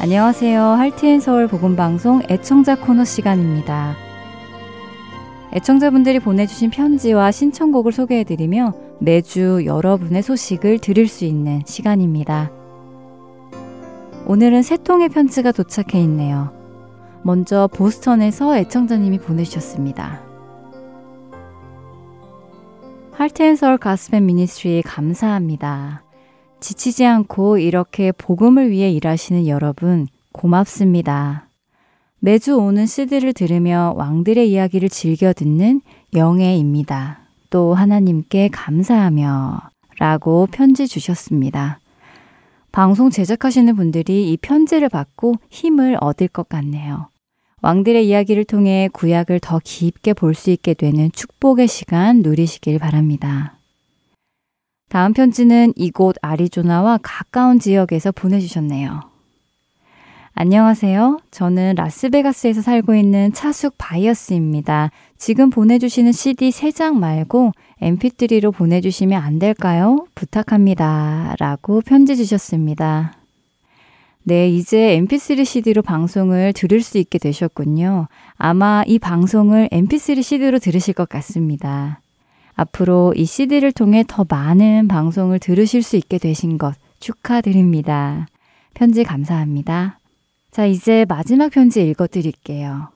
안녕하세요. 할티앤서울 복음방송 애청자 코너 시간입니다. 애청자분들이 보내주신 편지와 신청곡을 소개해드리며 매주 여러분의 소식을 들을 수 있는 시간입니다. 오늘은 세 통의 편지가 도착해 있네요. 먼저 보스턴에서 애청자님이 보내주셨습니다. 할트앤서울 가스펜 미니스트리 감사합니다. 지치지 않고 이렇게 복음을 위해 일하시는 여러분 고맙습니다. 매주 오는 CD를 들으며 왕들의 이야기를 즐겨 듣는 영애입니다. 또 하나님께 감사하며 라고 편지 주셨습니다. 방송 제작하시는 분들이 이 편지를 받고 힘을 얻을 것 같네요. 왕들의 이야기를 통해 구약을 더 깊게 볼 수 있게 되는 축복의 시간 누리시길 바랍니다. 다음 편지는 이곳 아리조나와 가까운 지역에서 보내주셨네요. 안녕하세요. 저는 라스베가스에서 살고 있는 차숙 바이어스입니다. 지금 보내주시는 CD 3장 말고 mp3로 보내주시면 안 될까요? 부탁합니다. 라고 편지 주셨습니다. 네, 이제 mp3 CD로 방송을 들을 수 있게 되셨군요. 아마 이 방송을 mp3 CD로 들으실 것 같습니다. 앞으로 이 CD를 통해 더 많은 방송을 들으실 수 있게 되신 것 축하드립니다. 편지 감사합니다. 자, 이제 마지막 편지 읽어 드릴게요.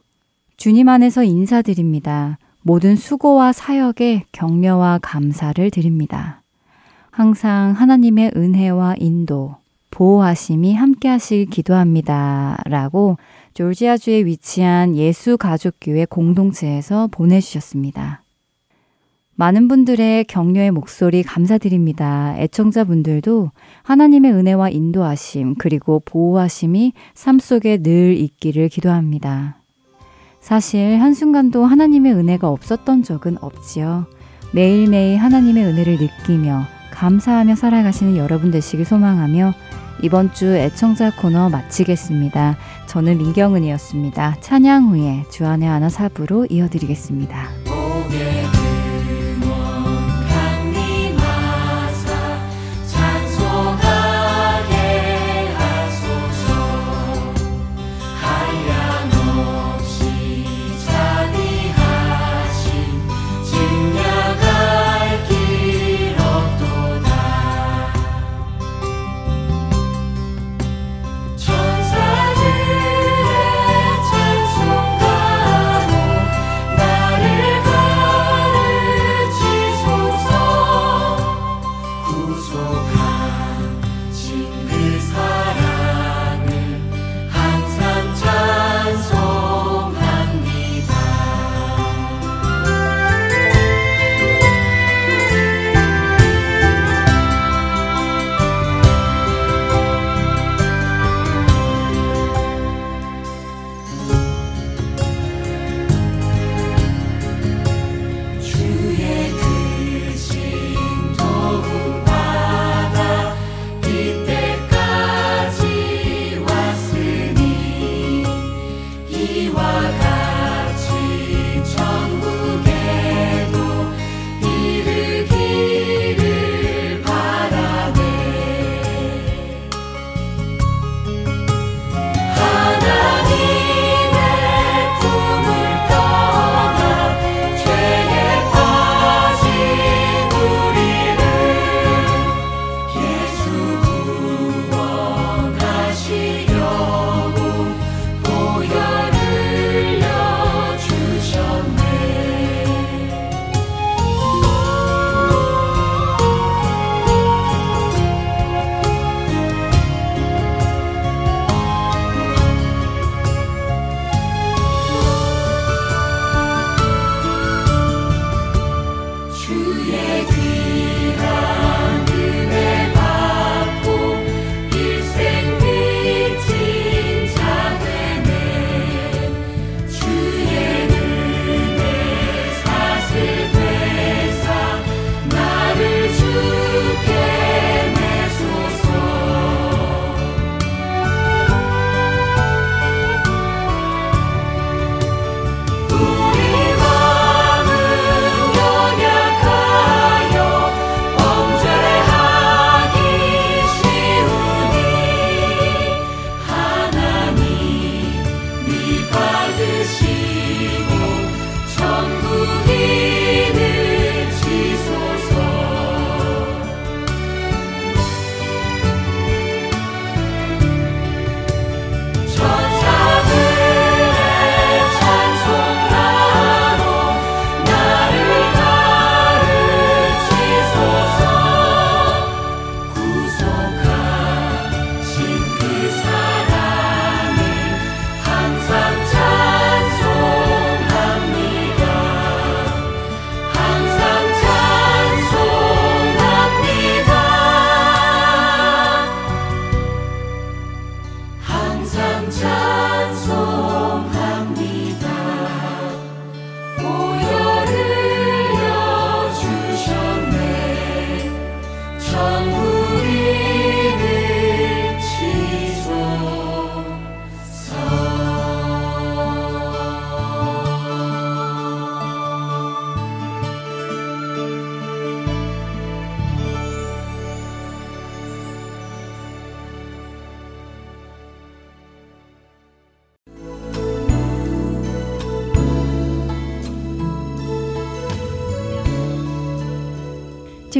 주님 안에서 인사드립니다. 모든 수고와 사역에 격려와 감사를 드립니다. 항상 하나님의 은혜와 인도, 보호하심이 함께 하실 기도합니다. 라고 조지아주에 위치한 예수 가족교회 공동체에서 보내주셨습니다. 많은 분들의 격려의 목소리 감사드립니다. 애청자분들도 하나님의 은혜와 인도하심, 그리고 보호하심이 삶 속에 늘 있기를 기도합니다. 사실 한순간도 하나님의 은혜가 없었던 적은 없지요. 매일매일 하나님의 은혜를 느끼며 감사하며 살아가시는 여러분 되시길 소망하며 이번 주 애청자 코너 마치겠습니다. 저는 민경은이었습니다. 찬양 후에 주안의 하나 사부로 이어드리겠습니다.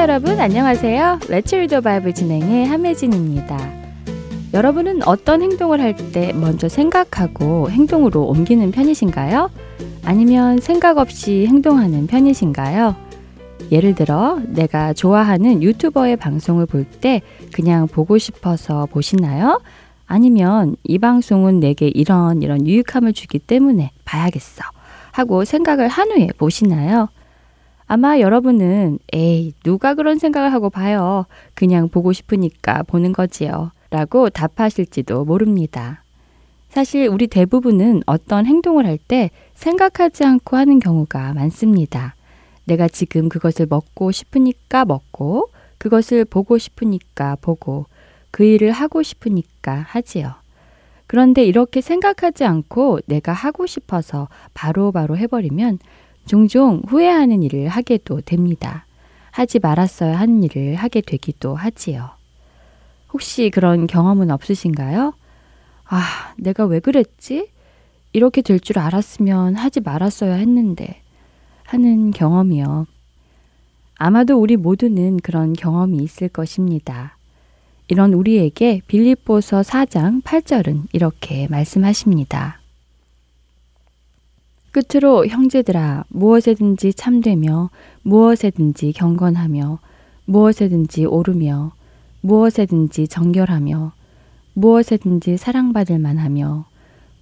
여러분 안녕하세요. 레츠 리더 바이블 진행의 함혜진입니다. 여러분은 어떤 행동을 할 때 먼저 생각하고 행동으로 옮기는 편이신가요? 아니면 생각 없이 행동하는 편이신가요? 예를 들어 내가 좋아하는 유튜버의 방송을 볼 때 그냥 보고 싶어서 보시나요? 아니면 이 방송은 내게 이런 이런 유익함을 주기 때문에 봐야겠어 하고 생각을 한 후에 보시나요? 아마 여러분은 에이 누가 그런 생각을 하고 봐요. 그냥 보고 싶으니까 보는 거지요. 라고 답하실지도 모릅니다. 사실 우리 대부분은 어떤 행동을 할 때 생각하지 않고 하는 경우가 많습니다. 내가 지금 그것을 먹고 싶으니까 먹고, 그것을 보고 싶으니까 보고, 그 일을 하고 싶으니까 하지요. 그런데 이렇게 생각하지 않고 내가 하고 싶어서 바로바로 바로 해버리면 종종 후회하는 일을 하게도 됩니다. 하지 말았어야 하는 일을 하게 되기도 하지요. 혹시 그런 경험은 없으신가요? 아, 내가 왜 그랬지? 이렇게 될 줄 알았으면 하지 말았어야 했는데 하는 경험이요. 아마도 우리 모두는 그런 경험이 있을 것입니다. 이런 우리에게 빌립보서 4장 8절은 이렇게 말씀하십니다. 끝으로 형제들아 무엇에든지 참되며 무엇에든지 경건하며 무엇에든지 오르며 무엇에든지 정결하며 무엇에든지 사랑받을 만하며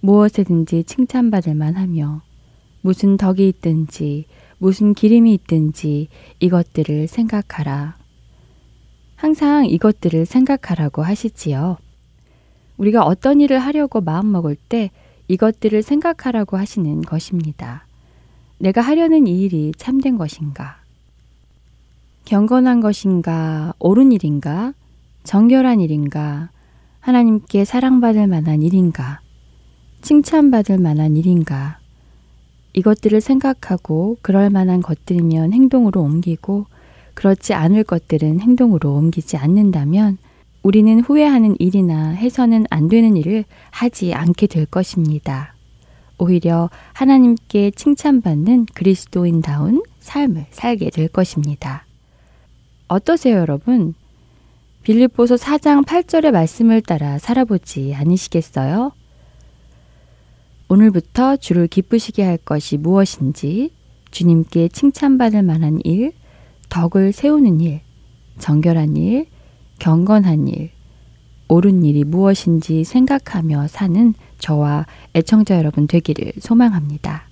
무엇에든지 칭찬받을 만하며 무슨 덕이 있든지 무슨 기림이 있든지 이것들을 생각하라. 항상 이것들을 생각하라고 하시지요. 우리가 어떤 일을 하려고 마음먹을 때 이것들을 생각하라고 하시는 것입니다. 내가 하려는 이 일이 참된 것인가? 경건한 것인가? 옳은 일인가? 정결한 일인가? 하나님께 사랑받을 만한 일인가? 칭찬받을 만한 일인가? 이것들을 생각하고 그럴 만한 것들이면 행동으로 옮기고 그렇지 않을 것들은 행동으로 옮기지 않는다면 우리는 후회하는 일이나 해서는 안 되는 일을 하지 않게 될 것입니다. 오히려 하나님께 칭찬받는 그리스도인다운 삶을 살게 될 것입니다. 어떠세요, 여러분? 빌립보서 4장 8절의 말씀을 따라 살아보지 않으시겠어요? 오늘부터 주를 기쁘시게 할 것이 무엇인지 주님께 칭찬받을 만한 일, 덕을 세우는 일, 정결한 일, 경건한 일, 옳은 일이 무엇인지 생각하며 사는 저와 애청자 여러분 되기를 소망합니다.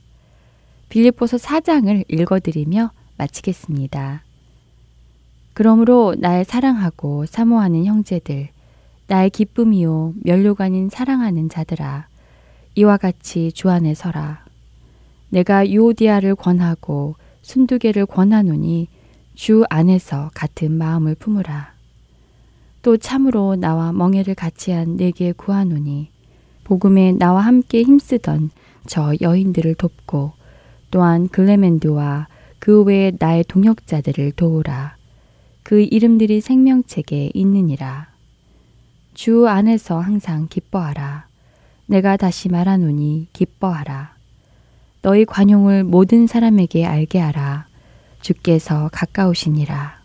빌립보서 4장을 읽어드리며 마치겠습니다. 그러므로 날 사랑하고 사모하는 형제들, 나의 기쁨이요 아닌 사랑하는 자들아, 이와 같이 주 안에 서라. 내가 유오디아를 권하고 순두개를 권하노니 주 안에서 같은 마음을 품으라. 또 참으로 나와 멍해를 같이 한 내게 구하노니 복음에 나와 함께 힘쓰던 저 여인들을 돕고 또한 글레멘드와 그 외에 나의 동역자들을 도우라. 그 이름들이 생명책에 있느니라. 주 안에서 항상 기뻐하라. 내가 다시 말하노니 기뻐하라. 너희 관용을 모든 사람에게 알게 하라. 주께서 가까우시니라.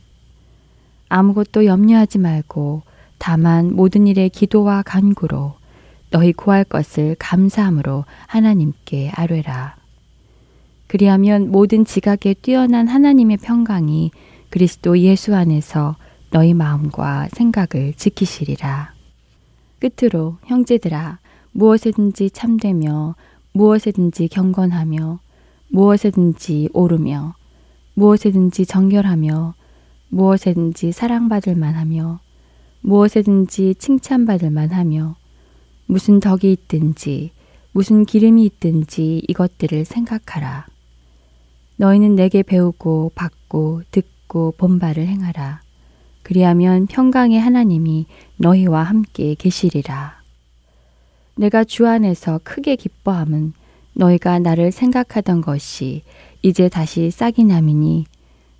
아무것도 염려하지 말고 다만 모든 일에 기도와 간구로 너희 구할 것을 감사함으로 하나님께 아뢰라. 그리하면 모든 지각에 뛰어난 하나님의 평강이 그리스도 예수 안에서 너희 마음과 생각을 지키시리라. 끝으로 형제들아 무엇에든지 참되며 무엇에든지 경건하며 무엇에든지 오르며 무엇에든지 정결하며 무엇에든지 사랑받을 만하며 무엇에든지 칭찬받을 만하며 무슨 덕이 있든지 무슨 기름이 있든지 이것들을 생각하라. 너희는 내게 배우고 받고 듣고 본바를 행하라. 그리하면 평강의 하나님이 너희와 함께 계시리라. 내가 주 안에서 크게 기뻐함은 너희가 나를 생각하던 것이 이제 다시 싹이 남이니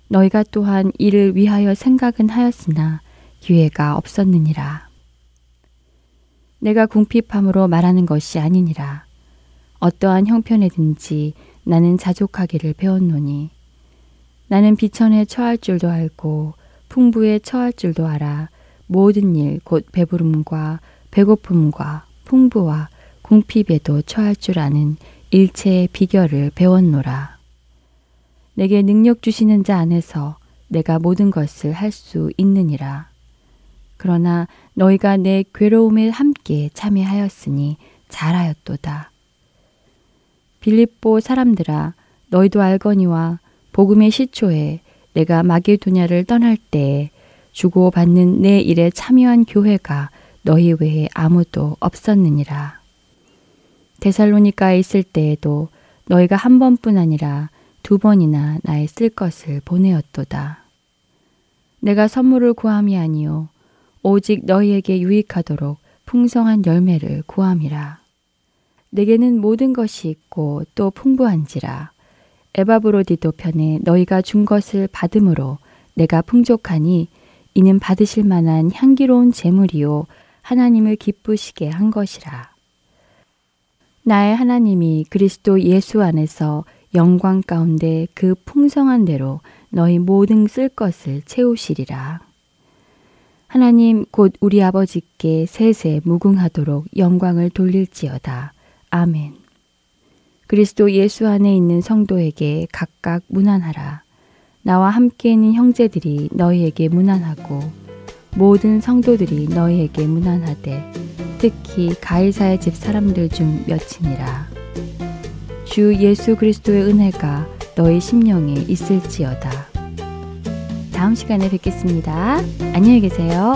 너희가 또한 이를 위하여 생각은 하였으나 기회가 없었느니라. 내가 궁핍함으로 말하는 것이 아니니라. 어떠한 형편에든지 나는 자족하기를 배웠노니 나는 비천에 처할 줄도 알고 풍부에 처할 줄도 알아 모든 일 곧 배부름과 배고픔과 풍부와 궁핍에도 처할 줄 아는 일체의 비결을 배웠노라. 내게 능력 주시는 자 안에서 내가 모든 것을 할 수 있느니라. 그러나 너희가 내 괴로움에 함께 참여하였으니 잘하였도다. 빌립보 사람들아 너희도 알거니와 복음의 시초에 내가 마게도냐를 떠날 때에 주고 받는 내 일에 참여한 교회가 너희 외에 아무도 없었느니라. 데살로니카에 있을 때에도 너희가 한 번뿐 아니라 두 번이나 나의 쓸 것을 보내었도다. 내가 선물을 구함이 아니요 오직 너희에게 유익하도록 풍성한 열매를 구함이라. 내게는 모든 것이 있고 또 풍부한지라. 에바브로디도 편에 너희가 준 것을 받음으로 내가 풍족하니 이는 받으실 만한 향기로운 재물이요 하나님을 기쁘시게 한 것이라. 나의 하나님이 그리스도 예수 안에서 영광 가운데 그 풍성한 대로 너희 모든 쓸 것을 채우시리라. 하나님 곧 우리 아버지께 세세 무궁하도록 영광을 돌릴지어다. 아멘. 그리스도 예수 안에 있는 성도에게 각각 문안하라. 나와 함께 있는 형제들이 너희에게 문안하고 모든 성도들이 너희에게 문안하되 특히 가이사의 집 사람들 중 몇이니라. 주 예수 그리스도의 은혜가 너희 심령에 있을지어다. 다음 시간에 뵙겠습니다. 안녕히 계세요.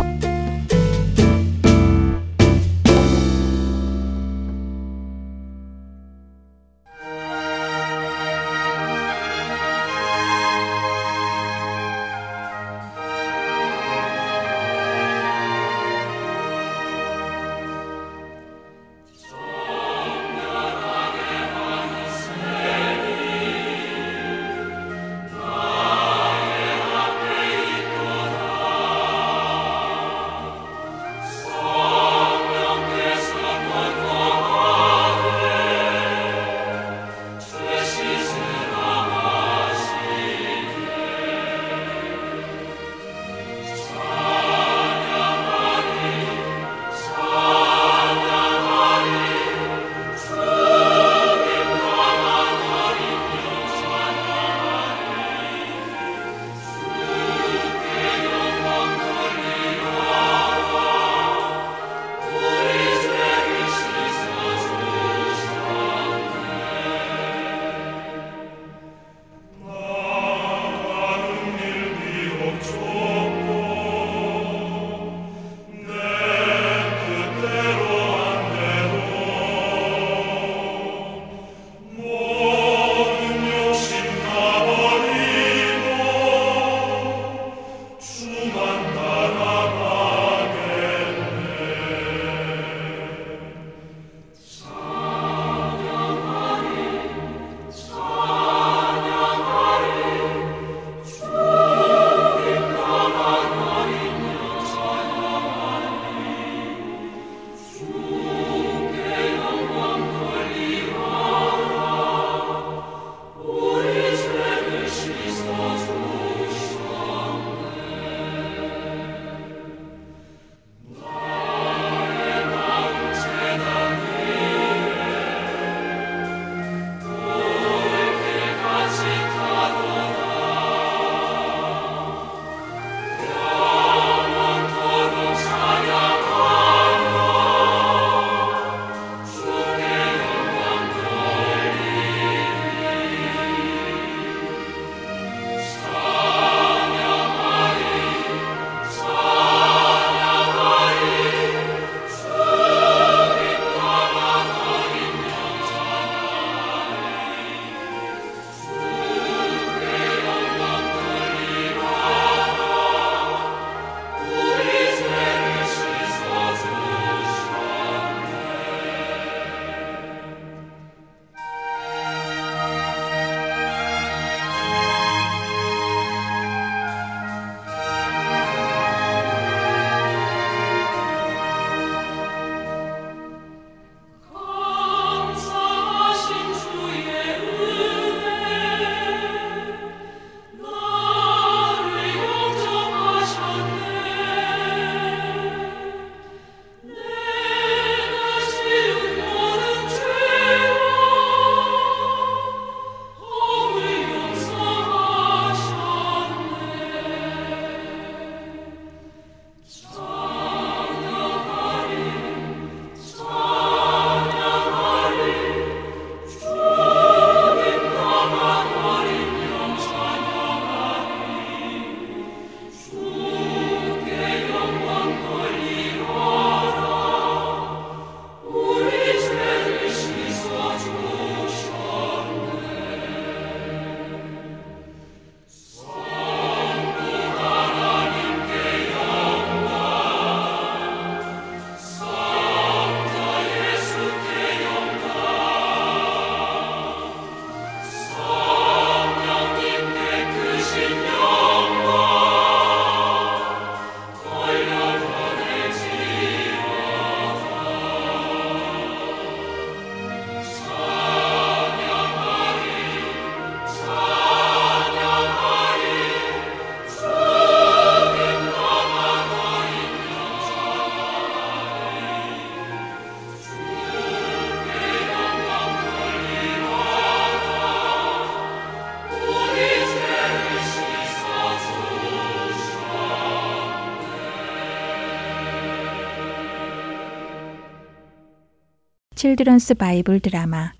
Children's Bible 드라마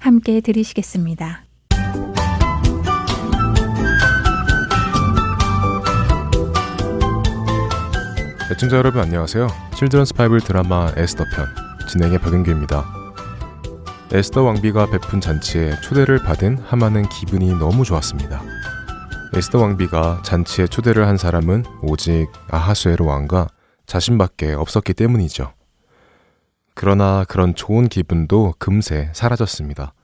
함께 들으시겠습니다. 애청자 여러분 안녕하세요. Children's Bible 드라마 에스더 편 진행의 박은규입니다. 에스더 왕비가 베푼 잔치에 초대를 받은 하만은 기분이 너무 좋았습니다. 에스더 왕비가 잔치에 초대를 한 사람은 오직 아하수에로 왕과 자신밖에 없었기 때문이죠. 그러나 그런 좋은 기분도 금세 사라졌습니다.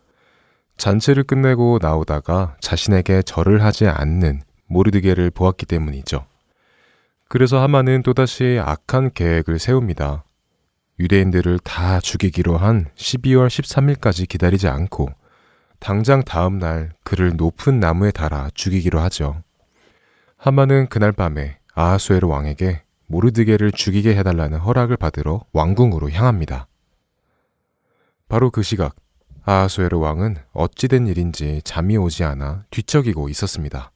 잔치를 끝내고 나오다가 자신에게 절을 하지 않는 모르드게를 보았기 때문이죠. 그래서 하마는 또다시 악한 계획을 세웁니다. 유대인들을 다 죽이기로 한 12월 13일까지 기다리지 않고 당장 다음 날 그를 높은 나무에 달아 죽이기로 하죠. 하마는 그날 밤에 아하수에르 왕에게 모르드게를 죽이게 해달라는 허락을 받으러 왕궁으로 향합니다. 바로 그 시각 아하수에르 왕은 어찌된 일인지 잠이 오지 않아 뒤척이고 있었습니다.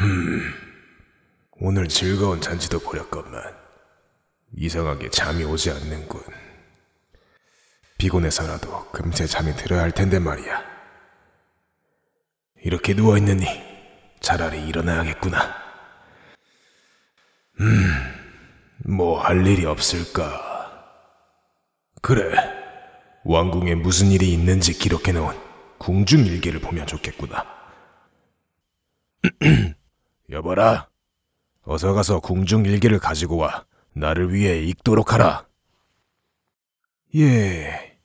음, 오늘 즐거운 잔치도 보렸건만 이상하게 잠이 오지 않는군. 피곤해서라도 금세 잠이 들어야 할 텐데 말이야. 이렇게 누워있느니 차라리 일어나야겠구나. 음, 뭐 할 일이 없을까? 그래, 왕궁에 무슨 일이 있는지 기록해놓은 궁중 일기를 보면 좋겠구나. 여보라, 어서 가서 궁중 일기를 가지고 와 나를 위해 읽도록 하라. 예.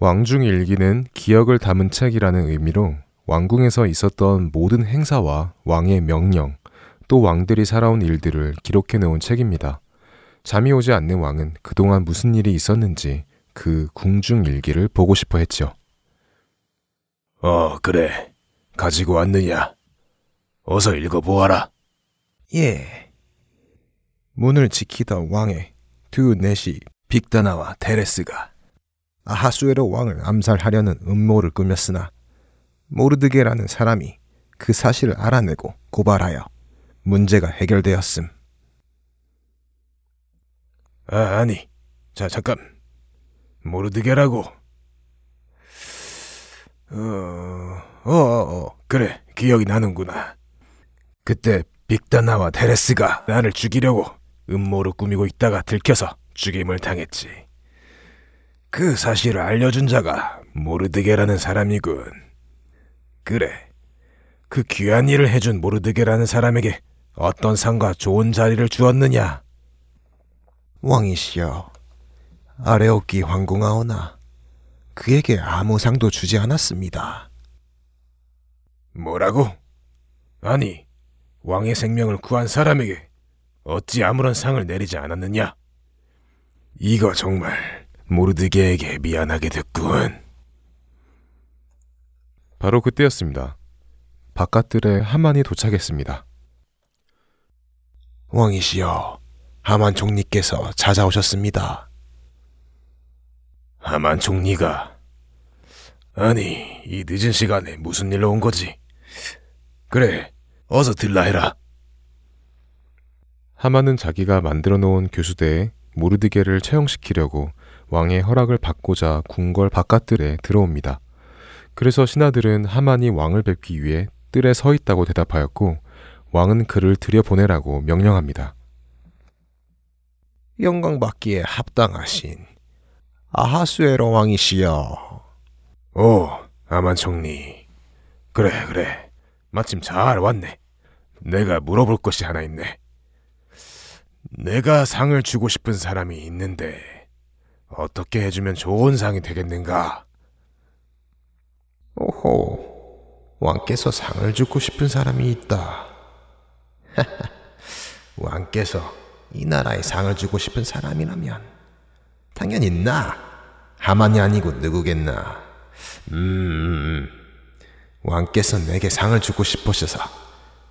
왕중 일기는 기억을 담은 책이라는 의미로 왕궁에서 있었던 모든 행사와 왕의 명령, 또 왕들이 살아온 일들을 기록해 놓은 책입니다. 잠이 오지 않는 왕은 그동안 무슨 일이 있었는지 그 궁중 일기를 보고 싶어 했죠. 어, 그래. 가지고 왔느냐? 어서 읽어보아라. 예. 문을 지키던 왕의 두 넷이 빅다나와 테레스가 아하수에로 왕을 암살하려는 음모를 꾸몄으나 모르드게라는 사람이 그 사실을 알아내고 고발하여 문제가 해결되었음. 아, 아니. 자, 잠깐. 모르드게라고. 어, 어, 어, 어, 그래. 기억이 나는구나. 그때 빅다나와 테레스가 나를 죽이려고 음모를 꾸미고 있다가 들켜서 죽임을 당했지. 그 사실을 알려준 자가 모르드게라는 사람이군. 그래. 그 귀한 일을 해준 모르드게라는 사람에게 어떤 상과 좋은 자리를 주었느냐? 왕이시여, 아레오키 황궁하오나 그에게 아무 상도 주지 않았습니다. 뭐라고? 아니, 왕의 생명을 구한 사람에게 어찌 아무런 상을 내리지 않았느냐? 이거 정말 모르드게에게 미안하게 됐군. 바로 그때였습니다. 바깥들에 하만이 도착했습니다. 왕이시여, 하만 총리께서 찾아오셨습니다. 하만 총리가 아니 이 늦은 시간에 무슨 일로 온 거지? 그래 어서 들라 해라. 하만은 자기가 만들어 놓은 교수대에 모르드게를 채용시키려고 왕의 허락을 받고자 궁궐 바깥들에 들어옵니다. 그래서 신하들은 하만이 왕을 뵙기 위해 뜰에 서 있다고 대답하였고 왕은 그를 들여보내라고 명령합니다. 영광 받기에 합당하신 아하수에로 왕이시여. 오 아만 총리 그래 그래 마침 잘 왔네. 내가 물어볼 것이 하나 있네. 내가 상을 주고 싶은 사람이 있는데 어떻게 해주면 좋은 상이 되겠는가? 오호, 왕께서 상을 주고 싶은 사람이 있다. 왕께서 이 나라에 상을 주고 싶은 사람이라면 당연히 나 하만이 아니고 누구겠나. 음, 왕께서 내게 상을 주고 싶으셔서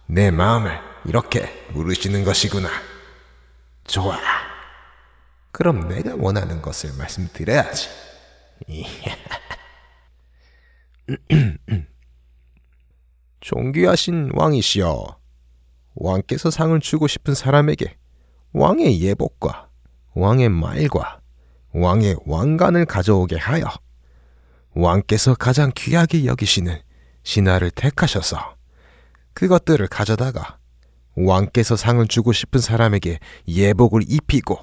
내 마음을 이렇게 물으시는 것이구나. 좋아. 그럼 내가 원하는 것을 말씀드려야지. 존귀하신 왕이시여, 왕께서 상을 주고 싶은 사람에게 왕의 예복과 왕의 말과 왕의 왕관을 가져오게 하여 왕께서 가장 귀하게 여기시는 신하를 택하셔서 그것들을 가져다가 왕께서 상을 주고 싶은 사람에게 예복을 입히고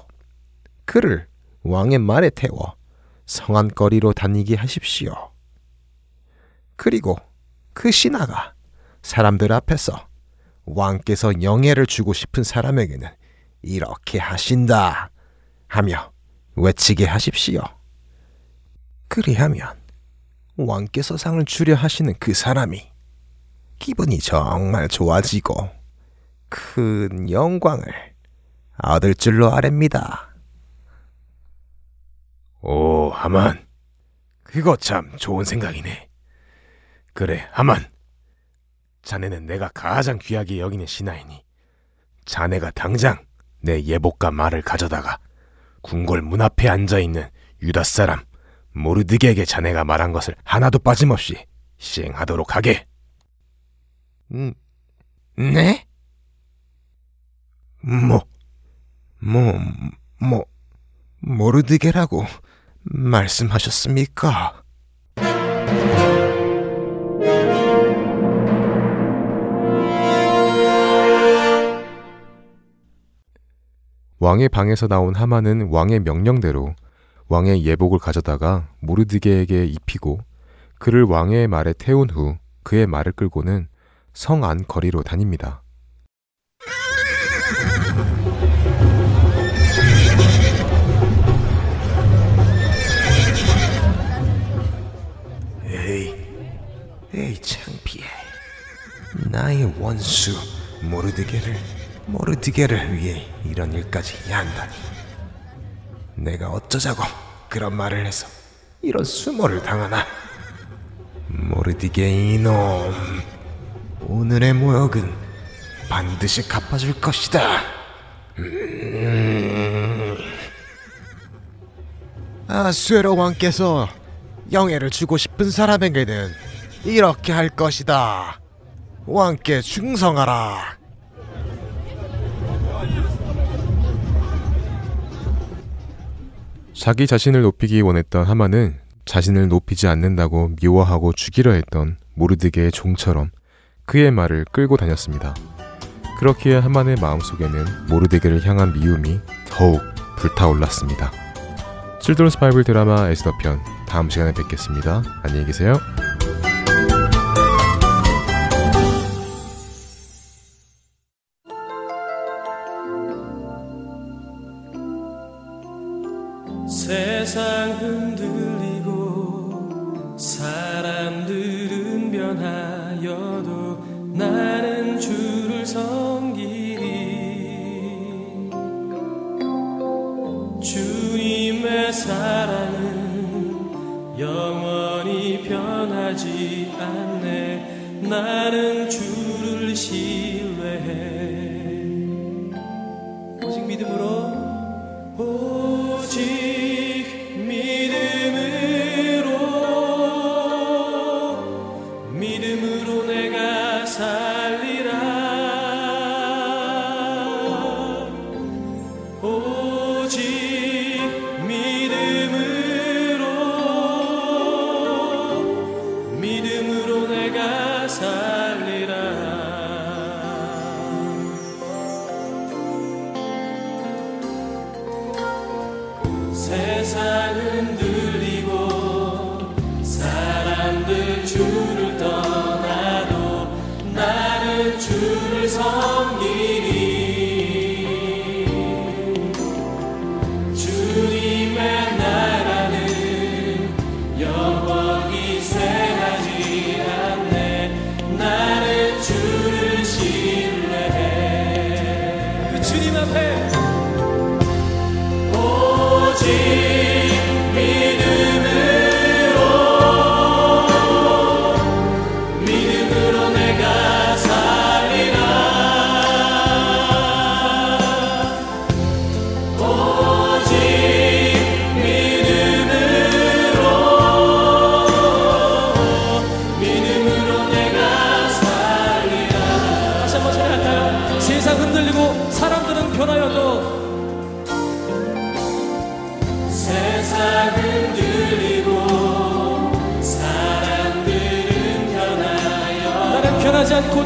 그를 왕의 말에 태워 성안거리로 다니게 하십시오. 그리고 그 신하가 사람들 앞에서 왕께서 영예를 주고 싶은 사람에게는 이렇게 하신다 하며 외치게 하십시오. 그리하면 왕께서 상을 주려 하시는 그 사람이 기분이 정말 좋아지고 큰 영광을 얻을 줄로 아랍니다. 오, 하만. 그거 참 좋은 생각이네. 그래, 하만. 자네는 내가 가장 귀하게 여기는 신하이니 자네가 당장 내 예복과 말을 가져다가 궁궐 문 앞에 앉아 있는 유다 사람 모르드게에게 자네가 말한 것을 하나도 빠짐없이 시행하도록 하게. 음, 네? 뭐, 뭐, 뭐, 모르드게라고 말씀하셨습니까? 왕의 방에서 나온 하만은 왕의 명령대로 왕의 예복을 가져다가 모르드게에게 입히고 그를 왕의 말에 태운 후 그의 말을 끌고는 성 안 거리로 다닙니다. 에이, 에이 창피해. 나의 원수 모르드게를 모르드게를 위해 이런 일까지 해야 한다니. 내가 어쩌자고 그런 말을 해서 이런 수모를 당하나? 모르드게 이놈. 오늘의 모욕은 반드시 갚아줄 것이다. 음. 아 수에로 왕께서 영예를 주고 싶은 사람에게는 이렇게 할 것이다. 왕께 충성하라. 자기 자신을 높이기 원했던 하만은 자신을 높이지 않는다고 미워하고 죽이려 했던 모르드게의 종처럼 그의 말을 끌고 다녔습니다. 그렇기에 하만의 마음속에는 모르드게를 향한 미움이 더욱 불타올랐습니다. 칠드런스 바이블 드라마 에스더 편 다음 시간에 뵙겠습니다. 안녕히 계세요. 세상 흔들리고 사람들은 변하여도 나는 주를 섬기리. 주님의 사랑은 영원히 변하지 않네. 나는 주를 신뢰해. 오직 믿음으로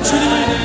주님을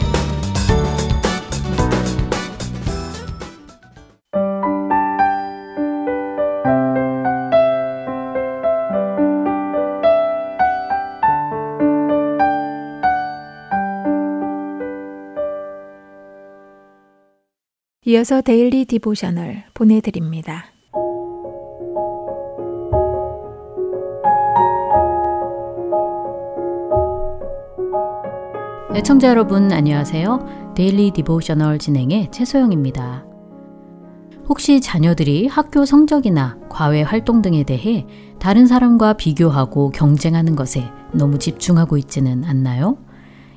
이어서 Daily Devotional 보내드립니다. 애청자 여러분 안녕하세요. Daily Devotional 진행의 최소영입니다. 혹시 자녀들이 학교 성적이나 과외 활동 등에 대해 다른 사람과 비교하고 경쟁하는 것에 너무 집중하고 있지는 않나요?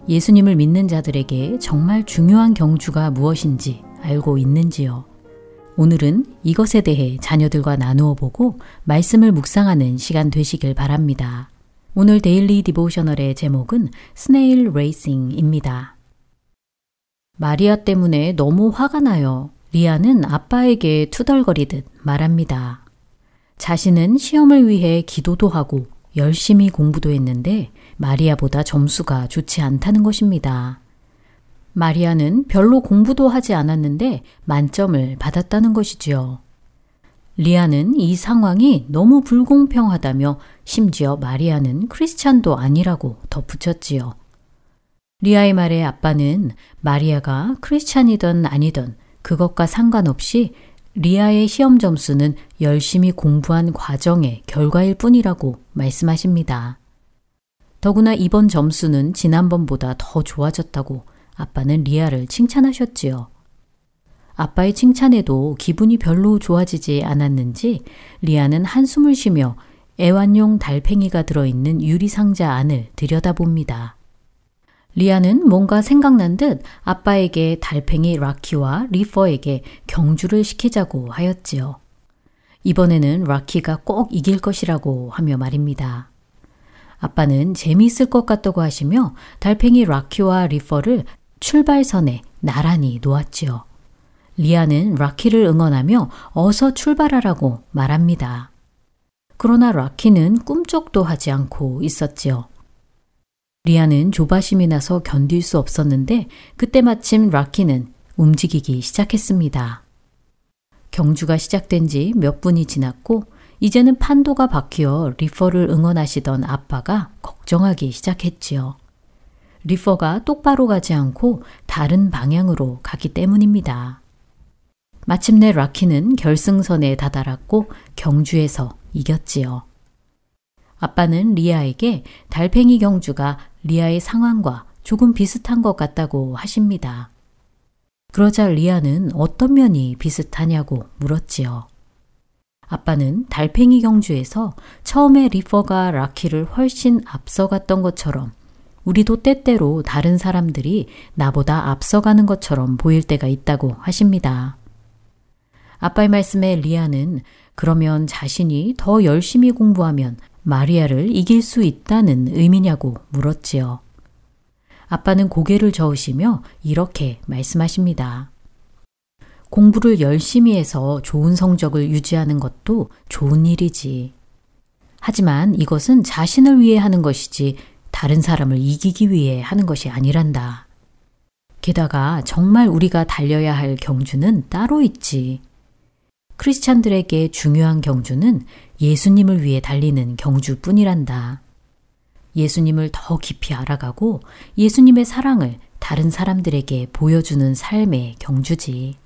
예수님을 믿는 자들에게 정말 중요한 경주가 무엇인지 알고 있는지요? 오늘은 이것에 대해 자녀들과 나누어 보고 말씀을 묵상하는 시간 되시길 바랍니다. 오늘 Daily Devotional의 제목은 Snail Racing입니다. 마리아 때문에 너무 화가 나요. 리아는 아빠에게 투덜거리듯 말합니다. 자신은 시험을 위해 기도도 하고 열심히 공부도 했는데 마리아보다 점수가 좋지 않다는 것입니다. 마리아는 별로 공부도 하지 않았는데 만점을 받았다는 것이지요. 리아는 이 상황이 너무 불공평하다며 심지어 마리아는 크리스찬도 아니라고 덧붙였지요. 리아의 말에 아빠는 마리아가 크리스찬이든 아니든 그것과 상관없이 리아의 시험 점수는 열심히 공부한 과정의 결과일 뿐이라고 말씀하십니다. 더구나 이번 점수는 지난번보다 더 좋아졌다고 아빠는 리아를 칭찬하셨지요. 아빠의 칭찬에도 기분이 별로 좋아지지 않았는지 리아는 한숨을 쉬며 애완용 달팽이가 들어있는 유리상자 안을 들여다봅니다. 리아는 뭔가 생각난 듯 아빠에게 달팽이 라키와 리퍼에게 경주를 시키자고 하였지요. 이번에는 라키가 꼭 이길 것이라고 하며 말입니다. 아빠는 재미있을 것 같다고 하시며 달팽이 라키와 리퍼를 출발선에 나란히 놓았지요. 리아는 라키를 응원하며 어서 출발하라고 말합니다. 그러나 라키는 꿈쩍도 하지 않고 있었지요. 리아는 조바심이 나서 견딜 수 없었는데 그때 마침 라키는 움직이기 시작했습니다. 경주가 시작된 지 몇 분이 지났고 이제는 판도가 바뀌어 리퍼를 응원하시던 아빠가 걱정하기 시작했지요. 리퍼가 똑바로 가지 않고 다른 방향으로 가기 때문입니다. 마침내 라키는 결승선에 다다랐고 경주에서 이겼지요. 아빠는 리아에게 달팽이 경주가 리아의 상황과 조금 비슷한 것 같다고 하십니다. 그러자 리아는 어떤 면이 비슷하냐고 물었지요. 아빠는 달팽이 경주에서 처음에 리퍼가 라키를 훨씬 앞서갔던 것처럼 우리도 때때로 다른 사람들이 나보다 앞서가는 것처럼 보일 때가 있다고 하십니다. 아빠의 말씀에 리아는 그러면 자신이 더 열심히 공부하면 마리아를 이길 수 있다는 의미냐고 물었지요. 아빠는 고개를 저으시며 이렇게 말씀하십니다. 공부를 열심히 해서 좋은 성적을 유지하는 것도 좋은 일이지. 하지만 이것은 자신을 위해 하는 것이지 다른 사람을 이기기 위해 하는 것이 아니란다. 게다가 정말 우리가 달려야 할 경주는 따로 있지. 크리스찬들에게 중요한 경주는 예수님을 위해 달리는 경주뿐이란다. 예수님을 더 깊이 알아가고 예수님의 사랑을 다른 사람들에게 보여주는 삶의 경주지.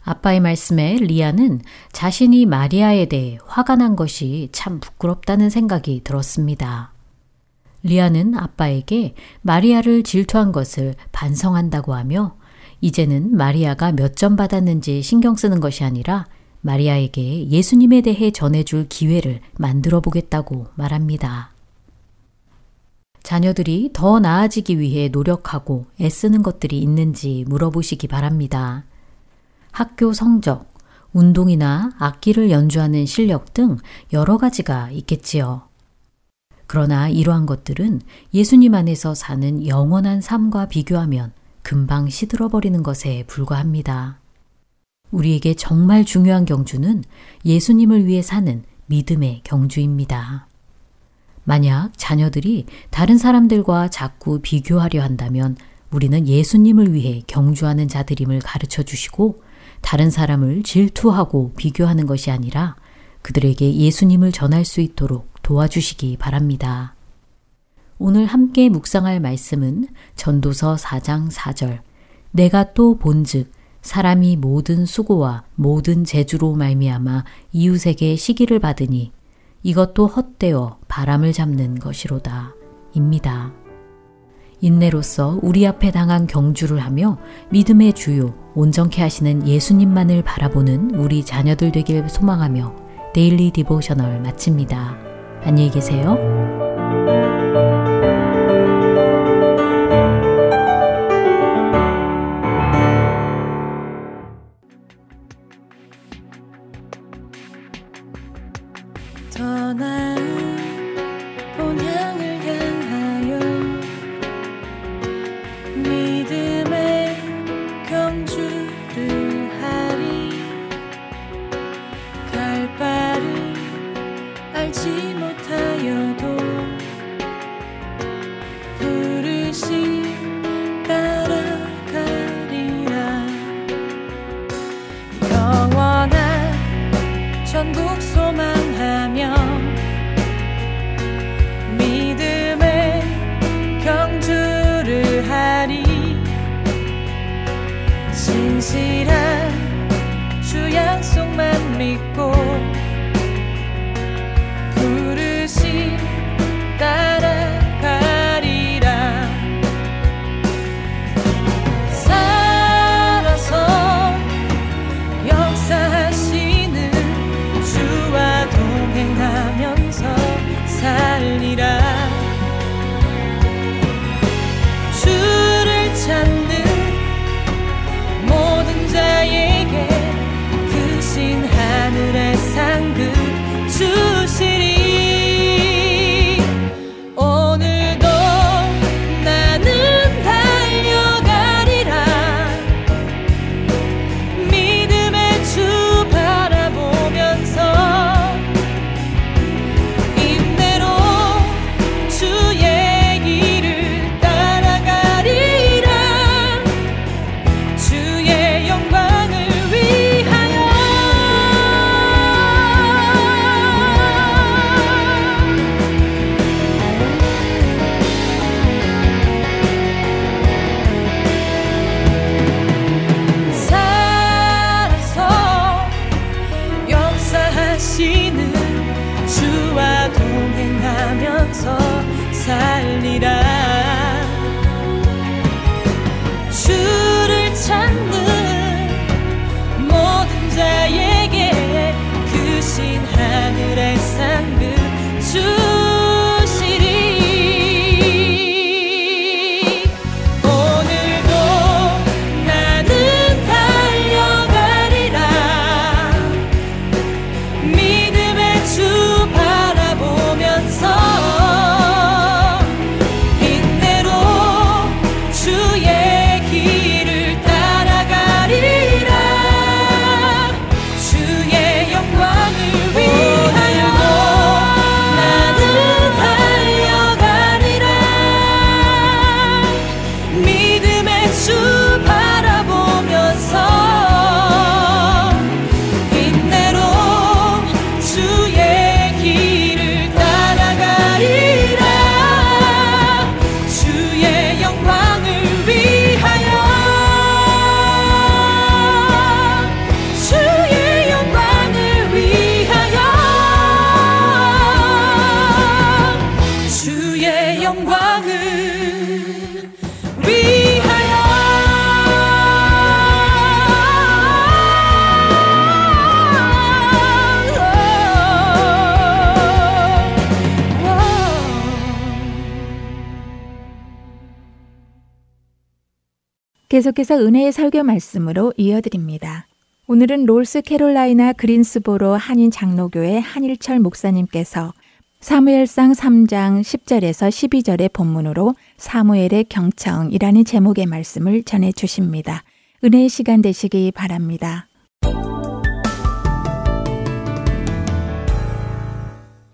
아빠의 말씀에 리아는 자신이 마리아에 대해 화가 난 것이 참 부끄럽다는 생각이 들었습니다. 리아는 아빠에게 마리아를 질투한 것을 반성한다고 하며 이제는 마리아가 몇 점 받았는지 신경 쓰는 것이 아니라 마리아에게 예수님에 대해 전해줄 기회를 만들어 보겠다고 말합니다. 자녀들이 더 나아지기 위해 노력하고 애쓰는 것들이 있는지 물어보시기 바랍니다. 학교 성적, 운동이나 악기를 연주하는 실력 등 여러 가지가 있겠지요. 그러나 이러한 것들은 예수님 안에서 사는 영원한 삶과 비교하면 금방 시들어버리는 것에 불과합니다. 우리에게 정말 중요한 경주는 예수님을 위해 사는 믿음의 경주입니다. 만약 자녀들이 다른 사람들과 자꾸 비교하려 한다면 우리는 예수님을 위해 경주하는 자들임을 가르쳐 주시고 다른 사람을 질투하고 비교하는 것이 아니라 그들에게 예수님을 전할 수 있도록 도와주시기 바랍니다. 오늘 함께 묵상할 말씀은 전도서 4장 4절. 내가 또 본즉 사람이 모든 수고와 모든 재주로 말미암아 이웃에게 시기를 받으니 이것도 헛되어 바람을 잡는 것이로다. 입니다. 인내로서 우리 앞에 당한 경주를 하며 믿음의 주요, 온전케 하시는 예수님만을 바라보는 우리 자녀들 되길 소망하며 Daily Devotional 마칩니다. 안녕히 계세요. 계속해서 은혜의 설교 말씀으로 이어드립니다. 오늘은 롤스 캐롤라이나 그린스보로 한인 장로교회 한일철 목사님께서 사무엘상 3장 10절에서 12절의 본문으로 사무엘의 경청이라는 제목의 말씀을 전해 주십니다. 은혜의 시간 되시기 바랍니다.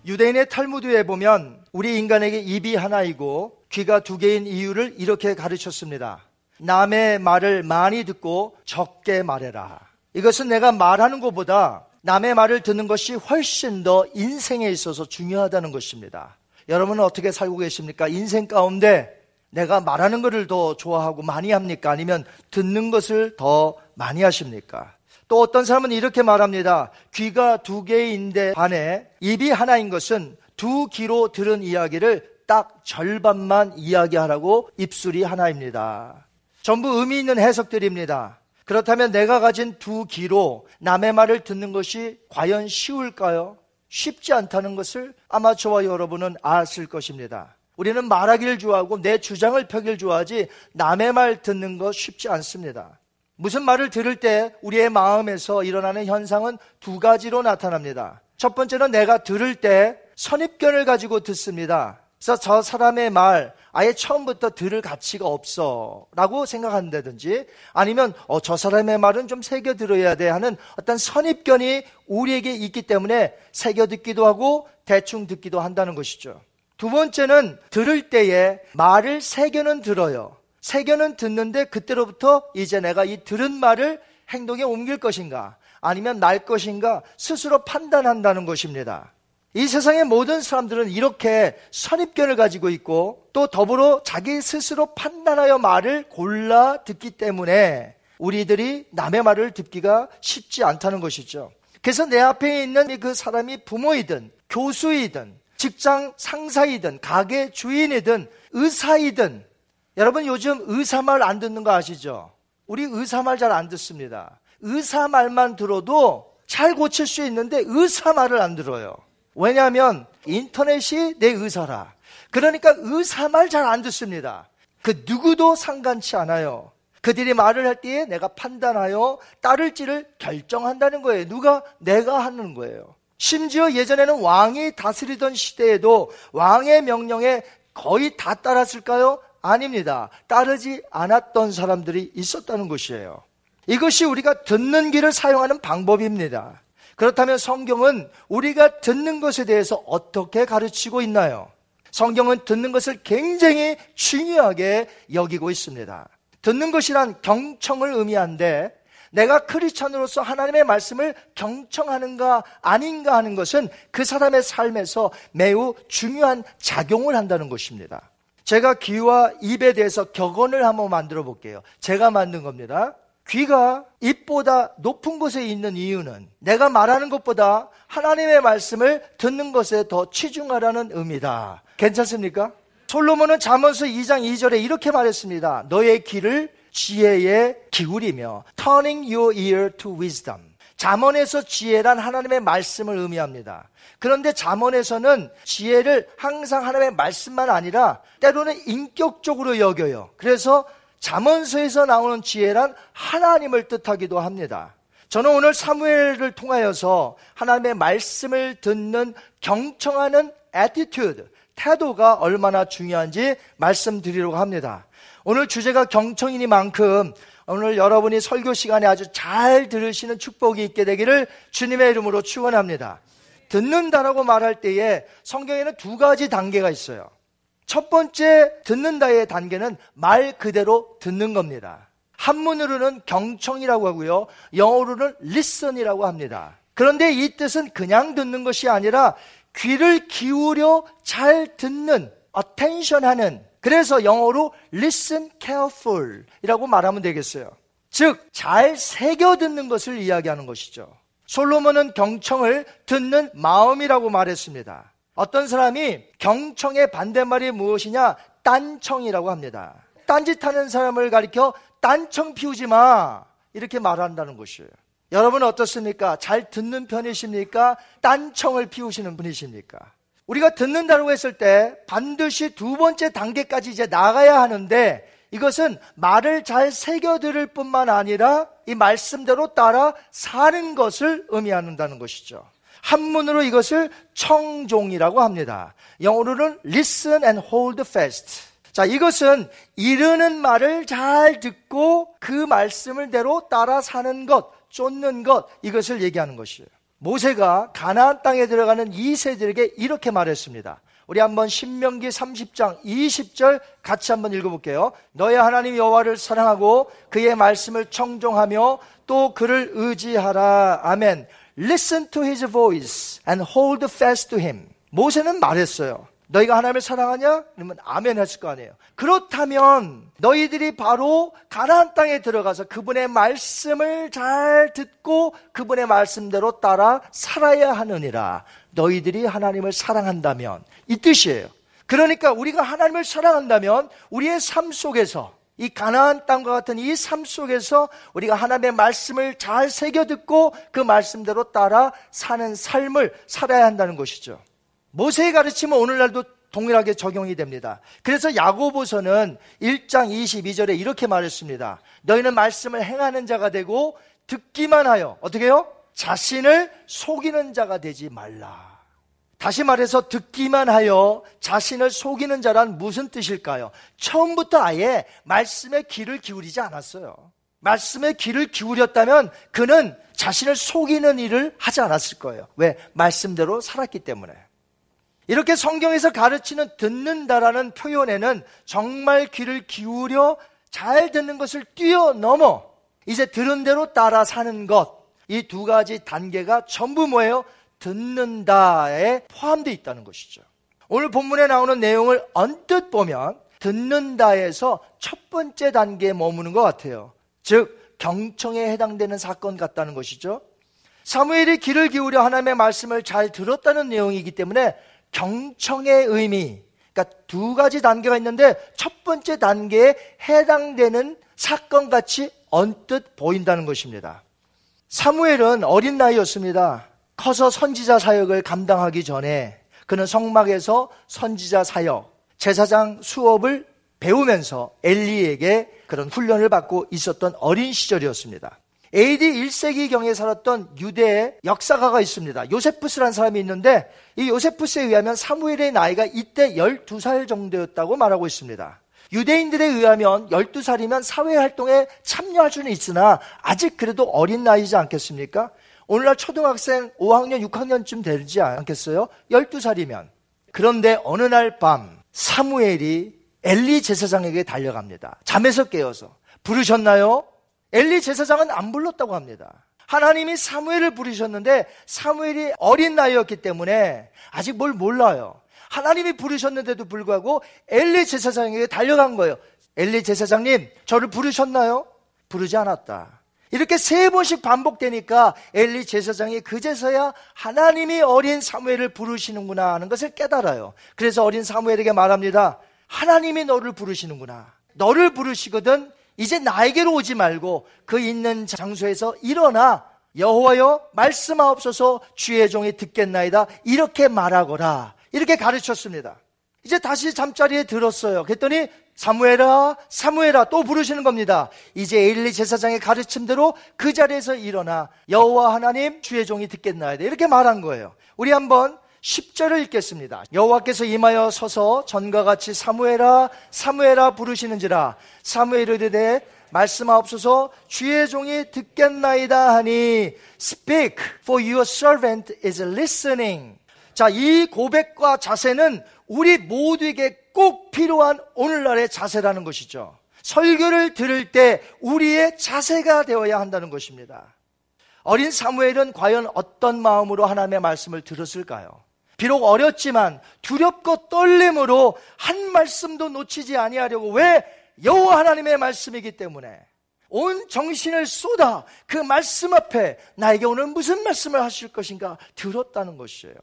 유대인의 탈무드에 보면 우리 인간에게 입이 하나이고 귀가 두 개인 이유를 이렇게 가르쳤습니다. 남의 말을 많이 듣고 적게 말해라. 이것은 내가 말하는 것보다 남의 말을 듣는 것이 훨씬 더 인생에 있어서 중요하다는 것입니다. 여러분은 어떻게 살고 계십니까? 인생 가운데 내가 말하는 것을 더 좋아하고 많이 합니까? 아니면 듣는 것을 더 많이 하십니까? 또 어떤 사람은 이렇게 말합니다. 귀가 두 개인데 반해 입이 하나인 것은 두 귀로 들은 이야기를 딱 절반만 이야기하라고 입술이 하나입니다. 전부 의미 있는 해석들입니다. 그렇다면 내가 가진 두 귀로 남의 말을 듣는 것이 과연 쉬울까요? 쉽지 않다는 것을 아마 저와 여러분은 아실 것입니다. 우리는 말하기를 좋아하고 내 주장을 펴길 좋아하지 남의 말 듣는 것 쉽지 않습니다. 무슨 말을 들을 때 우리의 마음에서 일어나는 현상은 두 가지로 나타납니다. 첫 번째는 내가 들을 때 선입견을 가지고 듣습니다. 그래서 저 사람의 말 아예 처음부터 들을 가치가 없어 라고 생각한다든지 아니면 어, 저 사람의 말은 좀 새겨 들어야 돼 하는 어떤 선입견이 우리에게 있기 때문에 새겨 듣기도 하고 대충 듣기도 한다는 것이죠. 두 번째는 들을 때에 말을 새겨는 들어요. 새겨는 듣는데 그때로부터 이제 내가 이 들은 말을 행동에 옮길 것인가 아니면 날 것인가 스스로 판단한다는 것입니다. 이 세상의 모든 사람들은 이렇게 선입견을 가지고 있고 또 더불어 자기 스스로 판단하여 말을 골라 듣기 때문에 우리들이 남의 말을 듣기가 쉽지 않다는 것이죠. 그래서 내 앞에 있는 그 사람이 부모이든 교수이든 직장 상사이든 가게 주인이든 의사이든 여러분 요즘 의사 말 안 듣는 거 아시죠? 우리 의사 말 잘 안 듣습니다. 의사 말만 들어도 잘 고칠 수 있는데 의사 말을 안 들어요. 왜냐하면 인터넷이 내 의사라. 그러니까 의사 말 잘 안 듣습니다. 그 누구도 상관치 않아요. 그들이 말을 할 때에 내가 판단하여 따를지를 결정한다는 거예요. 누가? 내가 하는 거예요. 심지어 예전에는 왕이 다스리던 시대에도 왕의 명령에 거의 다 따랐을까요? 아닙니다. 따르지 않았던 사람들이 있었다는 것이에요. 이것이 우리가 듣는 길을 사용하는 방법입니다. 그렇다면 성경은 우리가 듣는 것에 대해서 어떻게 가르치고 있나요? 성경은 듣는 것을 굉장히 중요하게 여기고 있습니다. 듣는 것이란 경청을 의미한데 내가 크리스천으로서 하나님의 말씀을 경청하는가 아닌가 하는 것은 그 사람의 삶에서 매우 중요한 작용을 한다는 것입니다. 제가 귀와 입에 대해서 격언을 한번 만들어 볼게요. 제가 만든 겁니다. 귀가 입보다 높은 곳에 있는 이유는 내가 말하는 것보다 하나님의 말씀을 듣는 것에 더 치중하라는 의미다. 괜찮습니까? 솔로몬은 잠언서 2장 2절에 이렇게 말했습니다. 너의 귀를 지혜에 기울이며 turning your ear to wisdom. 잠언에서 지혜란 하나님의 말씀을 의미합니다. 그런데 잠언에서는 지혜를 항상 하나님의 말씀만 아니라 때로는 인격적으로 여겨요. 그래서 잠언서에서 나오는 지혜란 하나님을 뜻하기도 합니다. 저는 오늘 사무엘을 통하여서 하나님의 말씀을 듣는 경청하는 attitude, 태도가 얼마나 중요한지 말씀드리려고 합니다. 오늘 주제가 경청이니만큼 오늘 여러분이 설교 시간에 아주 잘 들으시는 축복이 있게 되기를 주님의 이름으로 축원합니다. 듣는다라고 말할 때에 성경에는 두 가지 단계가 있어요. 첫 번째 듣는다의 단계는 말 그대로 듣는 겁니다. 한문으로는 경청이라고 하고요. 영어로는 listen이라고 합니다. 그런데 이 뜻은 그냥 듣는 것이 아니라 귀를 기울여 잘 듣는 attention 하는 그래서 영어로 listen careful 이라고 말하면 되겠어요. 즉, 잘 새겨 듣는 것을 이야기하는 것이죠. 솔로몬은 경청을 듣는 마음이라고 말했습니다. 어떤 사람이 경청의 반대말이 무엇이냐? 딴청이라고 합니다. 딴짓하는 사람을 가리켜 딴청 피우지 마. 이렇게 말한다는 것이에요. 여러분 어떻습니까? 잘 듣는 편이십니까? 딴청을 피우시는 분이십니까? 우리가 듣는다고 했을 때 반드시 두 번째 단계까지 이제 나가야 하는데 이것은 말을 잘 새겨 들을 뿐만 아니라 이 말씀대로 따라 사는 것을 의미한다는 것이죠. 한문으로 이것을 청종이라고 합니다. 영어로는 listen and hold fast. 자, 이것은 이르는 말을 잘 듣고 그 말씀을 대로 따라 사는 것, 쫓는 것, 이것을 얘기하는 것이에요. 모세가 가나안 땅에 들어가는 이 세들에게 이렇게 말했습니다. 우리 한번 신명기 30장 20절 같이 한번 읽어볼게요. 너의 하나님 여호와를 사랑하고 그의 말씀을 청종하며 또 그를 의지하라. 아멘. Listen to his voice and hold fast to him. 모세는 말했어요. 너희가 하나님을 사랑하냐? 그러면 아멘 했을 거 아니에요. 그렇다면 너희들이 바로 가나안 땅에 들어가서 그분의 말씀을 잘 듣고 그분의 말씀대로 따라 살아야 하느니라. 너희들이 하나님을 사랑한다면 이 뜻이에요. 그러니까 우리가 하나님을 사랑한다면 우리의 삶 속에서 이 가나안 땅과 같은 이 삶 속에서 우리가 하나님의 말씀을 잘 새겨 듣고 그 말씀대로 따라 사는 삶을 살아야 한다는 것이죠. 모세의 가르침은 오늘날도 동일하게 적용이 됩니다. 그래서 야고보서는 1장 22절에 이렇게 말했습니다. 너희는 말씀을 행하는 자가 되고 듣기만 하여 어떻게 해요? 자신을 속이는 자가 되지 말라. 다시 말해서 듣기만 하여 자신을 속이는 자란 무슨 뜻일까요? 처음부터 아예 말씀에 귀를 기울이지 않았어요. 말씀에 귀를 기울였다면 그는 자신을 속이는 일을 하지 않았을 거예요. 왜? 말씀대로 살았기 때문에. 이렇게 성경에서 가르치는 듣는다라는 표현에는 정말 귀를 기울여 잘 듣는 것을 뛰어넘어 이제 들은 대로 따라 사는 것. 이 두 가지 단계가 전부 뭐예요? 듣는다에 포함되어 있다는 것이죠. 오늘 본문에 나오는 내용을 언뜻 보면 듣는다에서 첫 번째 단계에 머무는 것 같아요. 즉, 경청에 해당되는 사건 같다는 것이죠. 사무엘이 귀를 기울여 하나님의 말씀을 잘 들었다는 내용이기 때문에 경청의 의미, 그러니까 두 가지 단계가 있는데 첫 번째 단계에 해당되는 사건 같이 언뜻 보인다는 것입니다. 사무엘은 어린 나이였습니다. 커서 선지자 사역을 감당하기 전에 그는 성막에서 선지자 사역, 제사장 수업을 배우면서 엘리에게 그런 훈련을 받고 있었던 어린 시절이었습니다. AD 1세기경에 살았던 유대의 역사가가 있습니다. 요세푸스라는 사람이 있는데 이 요세푸스에 의하면 사무엘의 나이가 이때 12살 정도였다고 말하고 있습니다. 유대인들에 의하면 12살이면 사회활동에 참여할 수는 있으나 아직 그래도 어린 나이지 않겠습니까? 오늘날 초등학생 5학년, 6학년쯤 되지 않겠어요? 12살이면. 그런데 어느 날 밤 사무엘이 엘리 제사장에게 달려갑니다. 잠에서 깨어서. 부르셨나요? 엘리 제사장은 안 불렀다고 합니다. 하나님이 사무엘을 부르셨는데 사무엘이 어린 나이였기 때문에 아직 뭘 몰라요. 하나님이 부르셨는데도 불구하고 엘리 제사장에게 달려간 거예요. 엘리 제사장님, 저를 부르셨나요? 부르지 않았다. 이렇게 세 번씩 반복되니까 엘리 제사장이 그제서야 하나님이 어린 사무엘을 부르시는구나 하는 것을 깨달아요. 그래서 어린 사무엘에게 말합니다. 하나님이 너를 부르시는구나. 너를 부르시거든 이제 나에게로 오지 말고 그 있는 장소에서 일어나 여호와여 말씀하옵소서 주의 종이 듣겠나이다 이렇게 말하거라 이렇게 가르쳤습니다. 이제 다시 잠자리에 들었어요. 그랬더니 사무엘아 사무엘아 또 부르시는 겁니다. 이제 에일리 제사장의 가르침대로 그 자리에서 일어나 여호와 하나님 주의 종이 듣겠나이다 이렇게 말한 거예요. 우리 한번 10절을 읽겠습니다. 여호와께서 임하여 서서 전과 같이 사무엘아 사무엘아 부르시는지라 사무엘이 이르되 말씀하옵소서 주의 종이 듣겠나이다 하니 speak for your servant is listening. 자, 이 고백과 자세는 우리 모두에게 꼭 필요한 오늘날의 자세라는 것이죠. 설교를 들을 때 우리의 자세가 되어야 한다는 것입니다. 어린 사무엘은 과연 어떤 마음으로 하나님의 말씀을 들었을까요? 비록 어렸지만 두렵고 떨림으로 한 말씀도 놓치지 아니하려고 왜 여호와 하나님의 말씀이기 때문에 온 정신을 쏟아 그 말씀 앞에 나에게 오늘 무슨 말씀을 하실 것인가 들었다는 것이에요.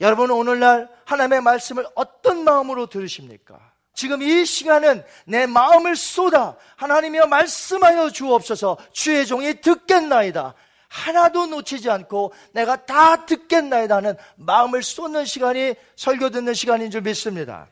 여러분 오늘날 하나님의 말씀을 어떤 마음으로 들으십니까? 지금 이 시간은 내 마음을 쏟아 하나님이여 말씀하여 주옵소서 주의 종이 듣겠나이다. 하나도 놓치지 않고 내가 다 듣겠나이다 는 마음을 쏟는 시간이 설교 듣는 시간인 줄 믿습니다.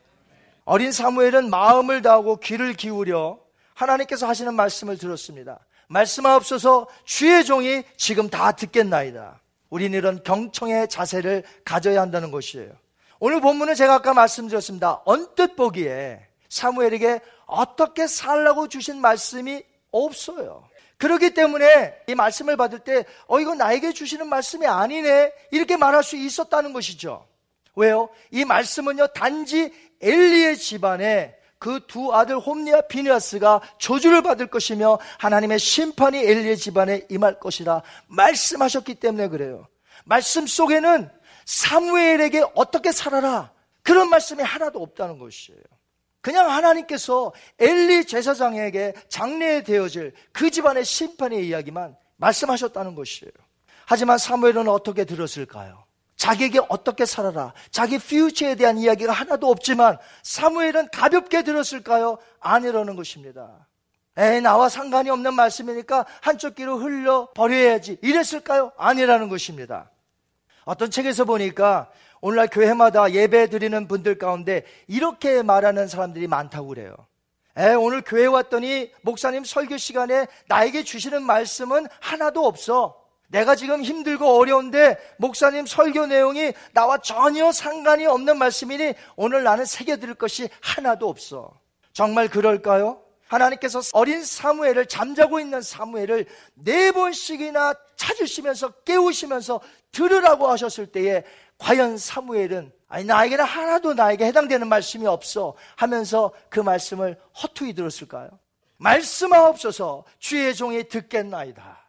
어린 사무엘은 마음을 다하고 귀를 기울여 하나님께서 하시는 말씀을 들었습니다. 말씀하옵소서 주의 종이 지금 다 듣겠나이다. 우리는 이런 경청의 자세를 가져야 한다는 것이에요. 오늘 본문은 제가 아까 말씀드렸습니다. 언뜻 보기에 사무엘에게 어떻게 살라고 주신 말씀이 없어요. 그렇기 때문에 이 말씀을 받을 때, 어, 이거 나에게 주시는 말씀이 아니네. 이렇게 말할 수 있었다는 것이죠. 왜요? 이 말씀은요, 단지 엘리의 집안에 그 두 아들 홈리와 비니아스가 저주를 받을 것이며 하나님의 심판이 엘리의 집안에 임할 것이라 말씀하셨기 때문에 그래요. 말씀 속에는 사무엘에게 어떻게 살아라. 그런 말씀이 하나도 없다는 것이에요. 그냥 하나님께서 엘리 제사장에게 장례에 되어질 그 집안의 심판의 이야기만 말씀하셨다는 것이에요. 하지만 사무엘은 어떻게 들었을까요? 자기에게 어떻게 살아라. 자기 퓨처에 대한 이야기가 하나도 없지만 사무엘은 가볍게 들었을까요? 아니라는 것입니다. 에이, 나와 상관이 없는 말씀이니까 한쪽 귀로 흘려 버려야지. 이랬을까요? 아니라는 것입니다. 어떤 책에서 보니까 오늘날 교회마다 예배 드리는 분들 가운데 이렇게 말하는 사람들이 많다고 그래요. 에, 오늘 교회 왔더니 목사님 설교 시간에 나에게 주시는 말씀은 하나도 없어. 내가 지금 힘들고 어려운데 목사님 설교 내용이 나와 전혀 상관이 없는 말씀이니 오늘 나는 새겨 들을 것이 하나도 없어. 정말 그럴까요? 하나님께서 어린 사무엘을 잠자고 있는 사무엘을 네 번씩이나 찾으시면서 깨우시면서 들으라고 하셨을 때에 과연 사무엘은 아니 나에게는 하나도 나에게 해당되는 말씀이 없어 하면서 그 말씀을 허투루 들었을까요? 말씀하옵소서 주의 종이 듣겠나이다.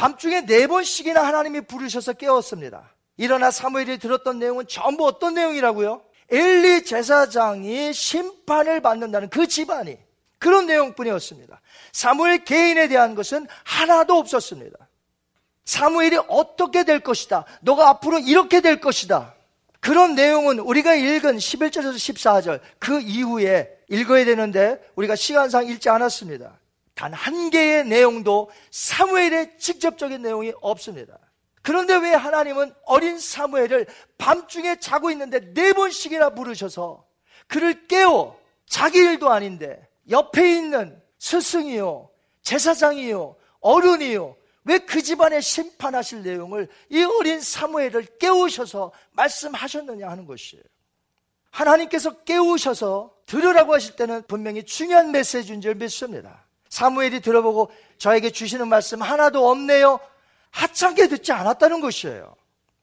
밤중에 네 번씩이나 하나님이 부르셔서 깨웠습니다. 일어나 사무엘이 들었던 내용은 전부 어떤 내용이라고요? 엘리 제사장이 심판을 받는다는 그 집안이 그런 내용뿐이었습니다. 사무엘 개인에 대한 것은 하나도 없었습니다. 사무엘이 어떻게 될 것이다. 너가 앞으로 이렇게 될 것이다. 그런 내용은 우리가 읽은 11절에서 14절 그 이후에 읽어야 되는데 우리가 시간상 읽지 않았습니다. 단 한 개의 내용도 사무엘의 직접적인 내용이 없습니다. 그런데 왜 하나님은 어린 사무엘을 밤중에 자고 있는데 네 번씩이나 부르셔서 그를 깨워 자기 일도 아닌데 옆에 있는 스승이요, 제사장이요, 어른이요, 왜 그 집안에 심판하실 내용을 이 어린 사무엘을 깨우셔서 말씀하셨느냐 하는 것이에요. 하나님께서 깨우셔서 들으라고 하실 때는 분명히 중요한 메시지인 줄 믿습니다. 사무엘이 들어보고 저에게 주시는 말씀 하나도 없네요. 하찮게 듣지 않았다는 것이에요.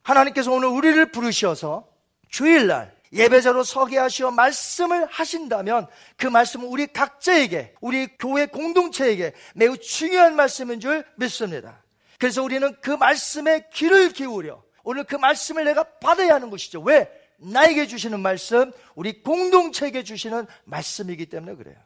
하나님께서 오늘 우리를 부르셔서 주일날 예배자로 서게 하시어 말씀을 하신다면 그 말씀은 우리 각자에게, 우리 교회 공동체에게 매우 중요한 말씀인 줄 믿습니다. 그래서 우리는 그 말씀에 귀를 기울여 오늘 그 말씀을 내가 받아야 하는 것이죠. 왜? 나에게 주시는 말씀, 우리 공동체에게 주시는 말씀이기 때문에 그래요.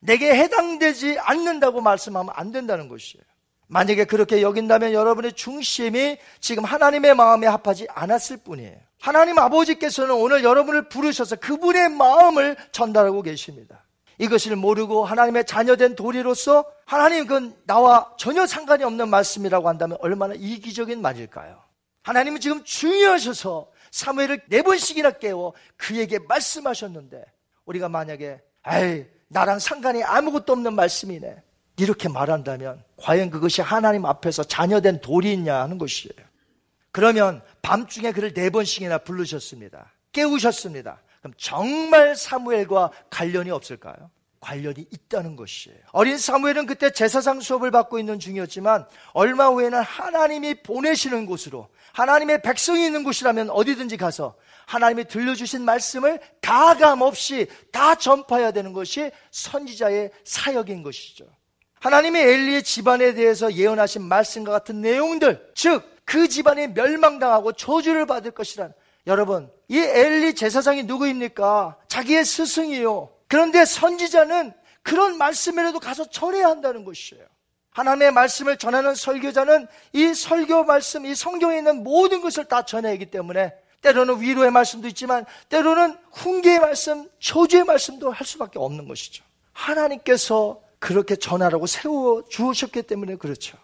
내게 해당되지 않는다고 말씀하면 안 된다는 것이에요. 만약에 그렇게 여긴다면 여러분의 중심이 지금 하나님의 마음에 합하지 않았을 뿐이에요. 하나님 아버지께서는 오늘 여러분을 부르셔서 그분의 마음을 전달하고 계십니다. 이것을 모르고 하나님의 자녀된 도리로서 하나님 그 나와 전혀 상관이 없는 말씀이라고 한다면 얼마나 이기적인 말일까요? 하나님은 지금 중요하셔서 사무엘을 네 번씩이나 깨워 그에게 말씀하셨는데 우리가 만약에 에이 나랑 상관이 아무것도 없는 말씀이네 이렇게 말한다면 과연 그것이 하나님 앞에서 자녀된 도리 있냐 하는 것이에요. 그러면 밤중에 그를 네 번씩이나 부르셨습니다. 깨우셨습니다. 그럼 정말 사무엘과 관련이 없을까요? 관련이 있다는 것이에요. 어린 사무엘은 그때 제사상 수업을 받고 있는 중이었지만 얼마 후에는 하나님이 보내시는 곳으로 하나님의 백성이 있는 곳이라면 어디든지 가서 하나님이 들려주신 말씀을 가감 없이 다 전파해야 되는 것이 선지자의 사역인 것이죠. 하나님이 엘리의 집안에 대해서 예언하신 말씀과 같은 내용들, 즉, 그 집안이 멸망당하고 저주를 받을 것이란 여러분, 이 엘리 제사장이 누구입니까? 자기의 스승이요. 그런데 선지자는 그런 말씀이라도 가서 전해야 한다는 것이에요. 하나님의 말씀을 전하는 설교자는 이 설교 말씀, 이 성경에 있는 모든 것을 다 전해야 하기 때문에 때로는 위로의 말씀도 있지만 때로는 훈계의 말씀, 초주의 말씀도 할 수밖에 없는 것이죠. 하나님께서 그렇게 전하라고 세워 주셨기 때문에 그렇죠.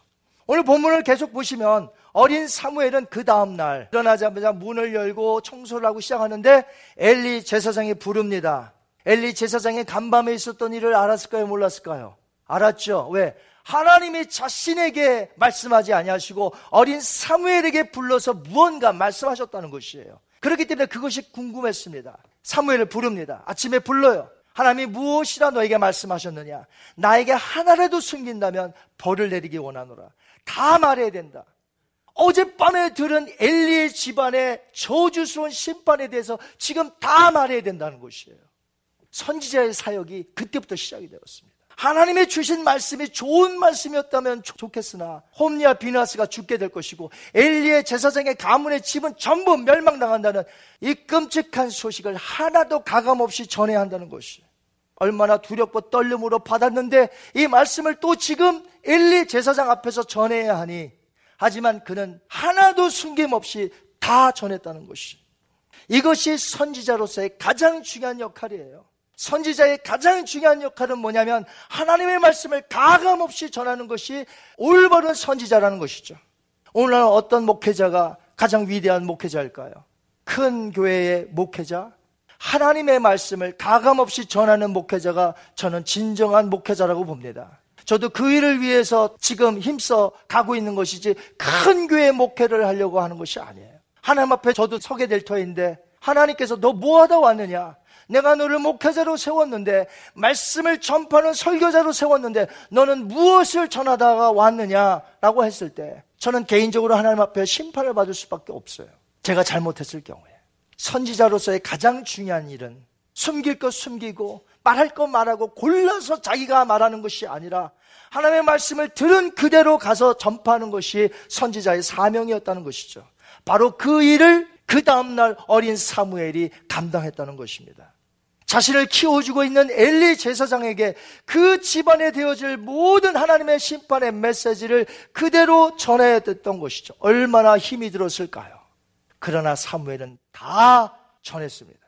오늘 본문을 계속 보시면 어린 사무엘은 그 다음 날 일어나자마자 문을 열고 청소를 하고 시작하는데 엘리 제사장이 부릅니다. 엘리 제사장이 간밤에 있었던 일을 알았을까요? 몰랐을까요? 알았죠. 왜? 하나님이 자신에게 말씀하지 아니하시고 어린 사무엘에게 불러서 무언가 말씀하셨다는 것이에요. 그렇기 때문에 그것이 궁금했습니다. 사무엘을 부릅니다. 아침에 불러요. 하나님이 무엇이라 너에게 말씀하셨느냐? 나에게 하나라도 숨긴다면 벌을 내리기 원하노라. 다 말해야 된다. 어젯밤에 들은 엘리의 집안의 저주스러운 심판에 대해서 지금 다 말해야 된다는 것이에요. 선지자의 사역이 그때부터 시작이 되었습니다. 하나님의 주신 말씀이 좋은 말씀이었다면 좋겠으나 홈리아 비나스가 죽게 될 것이고 엘리의 제사장의 가문의 집은 전부 멸망당한다는 이 끔찍한 소식을 하나도 가감없이 전해야 한다는 것이 얼마나 두렵고 떨림으로 받았는데 이 말씀을 또 지금 엘리 제사장 앞에서 전해야 하니 하지만 그는 하나도 숨김없이 다 전했다는 것이 이것이 선지자로서의 가장 중요한 역할이에요. 선지자의 가장 중요한 역할은 뭐냐면 하나님의 말씀을 가감없이 전하는 것이 올바른 선지자라는 것이죠. 오늘날 어떤 목회자가 가장 위대한 목회자일까요? 큰 교회의 목회자, 하나님의 말씀을 가감없이 전하는 목회자가 저는 진정한 목회자라고 봅니다. 저도 그 일을 위해서 지금 힘써 가고 있는 것이지 큰 교회 목회를 하려고 하는 것이 아니에요. 하나님 앞에 저도 서게 될 터인데 하나님께서 너 뭐하다 왔느냐? 내가 너를 목회자로 세웠는데 말씀을 전파하는 설교자로 세웠는데 너는 무엇을 전하다가 왔느냐라고 했을 때 저는 개인적으로 하나님 앞에 심판을 받을 수밖에 없어요. 제가 잘못했을 경우에 선지자로서의 가장 중요한 일은 숨길 것 숨기고 말할 것 말하고 골라서 자기가 말하는 것이 아니라 하나님의 말씀을 들은 그대로 가서 전파하는 것이 선지자의 사명이었다는 것이죠. 바로 그 일을 그 다음날 어린 사무엘이 감당했다는 것입니다. 자신을 키워주고 있는 엘리 제사장에게 그 집안에 되어질 모든 하나님의 심판의 메시지를 그대로 전해야 됐던 것이죠. 얼마나 힘이 들었을까요? 그러나 사무엘은 다 전했습니다.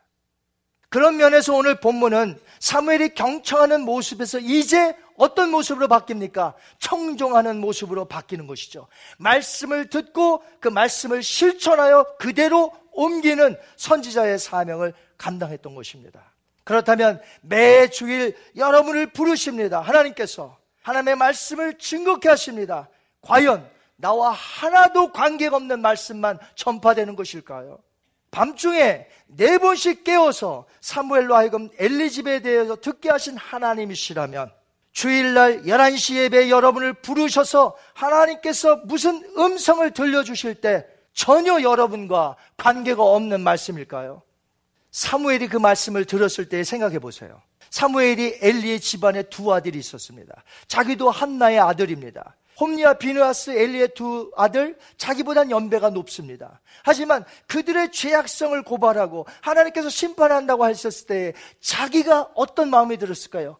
그런 면에서 오늘 본문은 사무엘이 경청하는 모습에서 이제 어떤 모습으로 바뀝니까? 청종하는 모습으로 바뀌는 것이죠. 말씀을 듣고 그 말씀을 실천하여 그대로 옮기는 선지자의 사명을 감당했던 것입니다. 그렇다면 매 주일 여러분을 부르십니다. 하나님께서 하나님의 말씀을 증거케 하십니다. 과연 나와 하나도 관계가 없는 말씀만 전파되는 것일까요? 밤중에 네 번씩 깨워서 사무엘로 하여금 엘리집에 대해서 듣게 하신 하나님이시라면 주일날 11시 예배 여러분을 부르셔서 하나님께서 무슨 음성을 들려주실 때 전혀 여러분과 관계가 없는 말씀일까요? 사무엘이 그 말씀을 들었을 때 생각해 보세요. 사무엘이 엘리의 집안에 두 아들이 있었습니다. 자기도 한나의 아들입니다. 홈리와 비누아스 엘리의 두 아들 자기보단 연배가 높습니다. 하지만 그들의 죄악성을 고발하고 하나님께서 심판한다고 하셨을 때 자기가 어떤 마음이 들었을까요?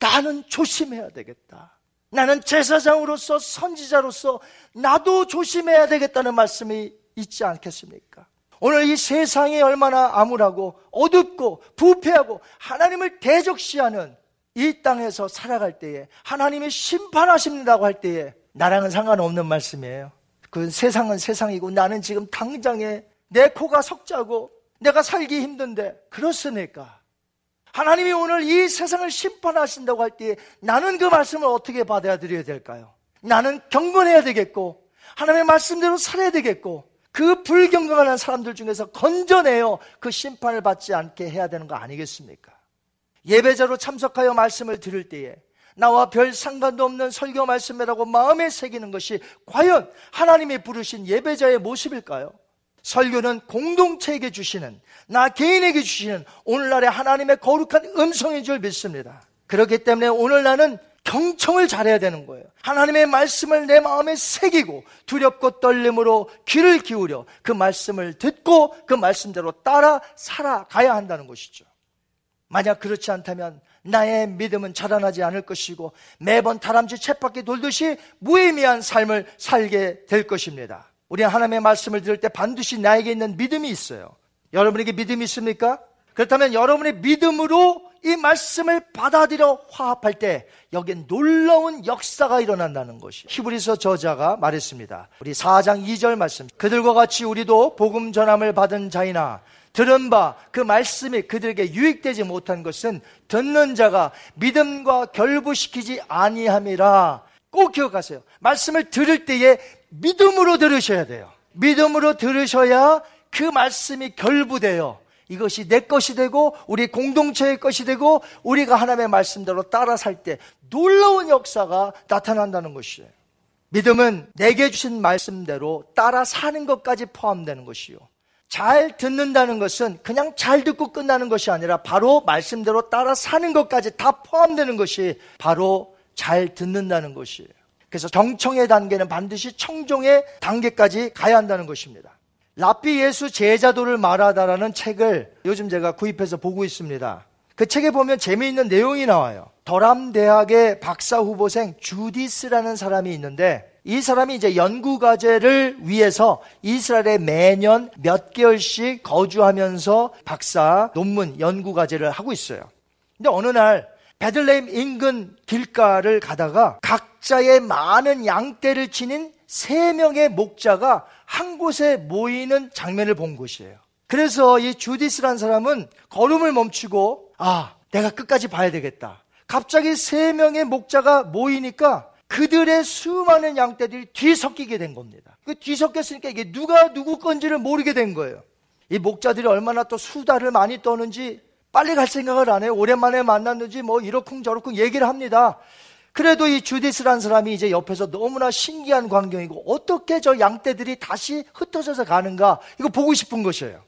나는 조심해야 되겠다. 나는 제사장으로서 선지자로서 나도 조심해야 되겠다는 말씀이 있지 않겠습니까? 오늘 이 세상이 얼마나 암울하고 어둡고 부패하고 하나님을 대적시하는 이 땅에서 살아갈 때에 하나님이 심판하십니다고 할 때에 나랑은 상관없는 말씀이에요. 그 세상은 세상이고 나는 지금 당장에 내 코가 석자고 내가 살기 힘든데 그렇습니까? 하나님이 오늘 이 세상을 심판하신다고 할때 나는 그 말씀을 어떻게 받아들여야 될까요? 나는 경건해야 되겠고 하나님의 말씀대로 살아야 되겠고 그 불경건한 사람들 중에서 건져내어 그 심판을 받지 않게 해야 되는 거 아니겠습니까? 예배자로 참석하여 말씀을 들을 때에 나와 별 상관도 없는 설교 말씀이라고 마음에 새기는 것이 과연 하나님이 부르신 예배자의 모습일까요? 설교는 공동체에게 주시는, 나 개인에게 주시는 오늘날의 하나님의 거룩한 음성인 줄 믿습니다. 그렇기 때문에 오늘 나는 경청을 잘해야 되는 거예요. 하나님의 말씀을 내 마음에 새기고 두렵고 떨림으로 귀를 기울여 그 말씀을 듣고 그 말씀대로 따라 살아가야 한다는 것이죠. 만약 그렇지 않다면 나의 믿음은 자라나지 않을 것이고 매번 다람쥐 쳇바퀴 돌듯이 무의미한 삶을 살게 될 것입니다. 우리는 하나님의 말씀을 들을 때 반드시 나에게 있는 믿음이 있어요. 여러분에게 믿음이 있습니까? 그렇다면 여러분의 믿음으로 이 말씀을 받아들여 화합할 때 여기엔 놀라운 역사가 일어난다는 것이 히브리서 저자가 말했습니다. 우리 4장 2절 말씀. 그들과 같이 우리도 복음 전함을 받은 자이나 들은 바 그 말씀이 그들에게 유익되지 못한 것은 듣는 자가 믿음과 결부시키지 아니함이라 꼭 기억하세요. 말씀을 들을 때에 믿음으로 들으셔야 돼요. 믿음으로 들으셔야 그 말씀이 결부돼요. 이것이 내 것이 되고 우리 공동체의 것이 되고 우리가 하나님의 말씀대로 따라 살 때 놀라운 역사가 나타난다는 것이에요. 믿음은 내게 주신 말씀대로 따라 사는 것까지 포함되는 것이요. 잘 듣는다는 것은 그냥 잘 듣고 끝나는 것이 아니라 바로 말씀대로 따라 사는 것까지 다 포함되는 것이 바로 잘 듣는다는 것이에요. 그래서 정청의 단계는 반드시 청종의 단계까지 가야 한다는 것입니다. 라피 예수 제자도를 말하다라는 책을 요즘 제가 구입해서 보고 있습니다. 그 책에 보면 재미있는 내용이 나와요. 더람 대학의 박사 후보생 주디스라는 사람이 있는데 이 사람이 이제 연구 과제를 위해서 이스라엘에 매년 몇 개월씩 거주하면서 박사 논문 연구 과제를 하고 있어요. 근데 어느 날 베들레헴 인근 길가를 가다가 각자의 많은 양떼를 지닌 세 명의 목자가 한 곳에 모이는 장면을 본 것이에요. 그래서 이 주디스란 사람은 걸음을 멈추고 아, 내가 끝까지 봐야 되겠다. 갑자기 세 명의 목자가 모이니까 그들의 수많은 양떼들이 뒤섞이게 된 겁니다. 그 뒤섞였으니까 이게 누가 누구 건지를 모르게 된 거예요. 이 목자들이 얼마나 또 수다를 많이 떠는지 빨리 갈 생각을 안 해요. 오랜만에 만났는지 뭐 이러쿵 저러쿵 얘기를 합니다. 그래도 이 주디스란 사람이 이제 옆에서 너무나 신기한 광경이고 어떻게 저 양떼들이 다시 흩어져서 가는가 이거 보고 싶은 것이에요.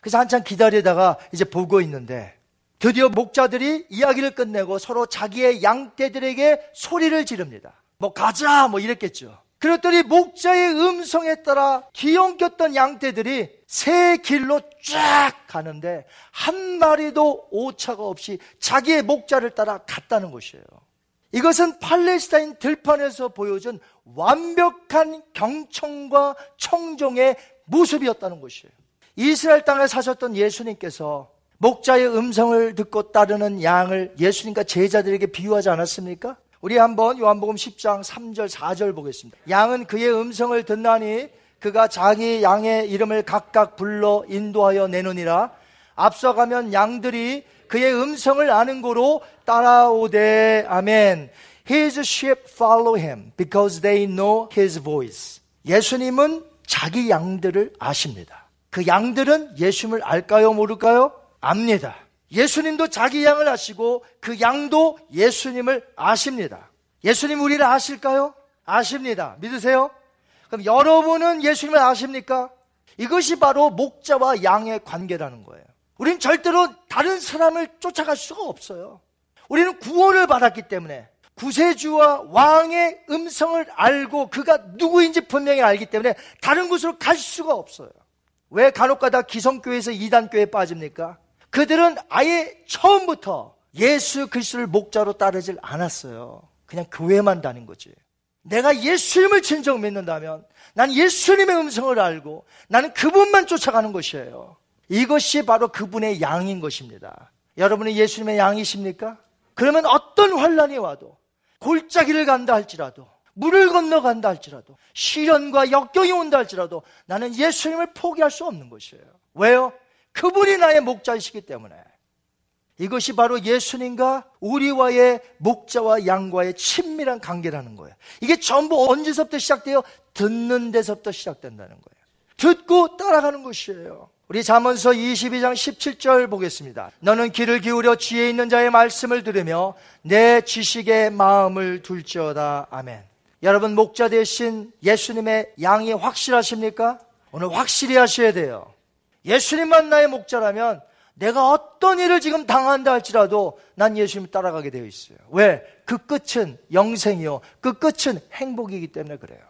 그래서 한참 기다리다가 이제 보고 있는데 드디어 목자들이 이야기를 끝내고 서로 자기의 양떼들에게 소리를 지릅니다. 뭐 가자 뭐 이랬겠죠. 그랬더니 목자의 음성에 따라 뒤엉켰던 양떼들이 새 길로 쫙 가는데 한 마리도 오차가 없이 자기의 목자를 따라 갔다는 것이에요. 이것은 팔레스타인 들판에서 보여준 완벽한 경청과 청종의 모습이었다는 것이에요. 이스라엘 땅에 사셨던 예수님께서 목자의 음성을 듣고 따르는 양을 예수님과 제자들에게 비유하지 않았습니까? 우리 한번 요한복음 10장 3절 4절 보겠습니다. 양은 그의 음성을 듣나니 그가 자기 양의 이름을 각각 불러 인도하여 내느니라. 앞서가면 양들이 그의 음성을 아는 고로 따라오되 아멘. His sheep follow him because they know his voice. 예수님은 자기 양들을 아십니다. 그 양들은 예수님을 알까요, 모를까요? 압니다. 예수님도 자기 양을 아시고 그 양도 예수님을 아십니다. 예수님 우리를 아실까요? 아십니다. 믿으세요? 그럼 여러분은 예수님을 아십니까? 이것이 바로 목자와 양의 관계라는 거예요. 우리는 절대로 다른 사람을 쫓아갈 수가 없어요. 우리는 구원을 받았기 때문에 구세주와 왕의 음성을 알고 그가 누구인지 분명히 알기 때문에 다른 곳으로 갈 수가 없어요. 왜 간혹가다 기성교회에서 이단교회에 빠집니까? 그들은 아예 처음부터 예수 그리스도를 목자로 따르질 않았어요. 그냥 교회만 다닌 거지. 내가 예수님을 진정 믿는다면 난 예수님의 음성을 알고 나는 그분만 쫓아가는 것이에요. 이것이 바로 그분의 양인 것입니다. 여러분이 예수님의 양이십니까? 그러면 어떤 환란이 와도 골짜기를 간다 할지라도 물을 건너간다 할지라도 시련과 역경이 온다 할지라도 나는 예수님을 포기할 수 없는 것이에요. 왜요? 그분이 나의 목자이시기 때문에. 이것이 바로 예수님과 우리와의 목자와 양과의 친밀한 관계라는 거예요. 이게 전부 언제서부터 시작돼요? 듣는 데서부터 시작된다는 거예요. 듣고 따라가는 것이에요. 우리 잠언서 22장 17절 보겠습니다. 너는 귀를 기울여 지혜 있는 자의 말씀을 들으며 내 지식의 마음을 둘지어다. 아멘. 여러분 목자 대신 예수님의 양이 확실하십니까? 오늘 확실히 하셔야 돼요. 예수님만 나의 목자라면 내가 어떤 일을 지금 당한다 할지라도 난 예수님 따라가게 되어 있어요. 왜? 그 끝은 영생이요. 그 끝은 행복이기 때문에 그래요.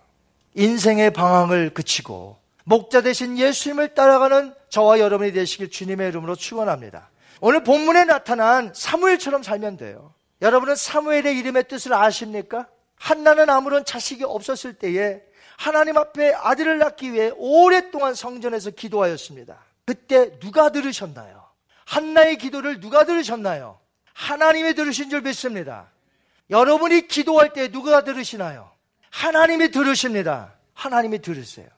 인생의 방황을 그치고 목자 대신 예수님을 따라가는 저와 여러분이 되시길 주님의 이름으로 축원합니다. 오늘 본문에 나타난 사무엘처럼 살면 돼요. 여러분은 사무엘의 이름의 뜻을 아십니까? 한나는 아무런 자식이 없었을 때에 하나님 앞에 아들을 낳기 위해 오랫동안 성전에서 기도하였습니다. 그때 누가 들으셨나요? 한나의 기도를 누가 들으셨나요? 하나님이 들으신 줄 믿습니다. 여러분이 기도할 때 누가 들으시나요? 하나님이 들으십니다. 하나님이 들으세요.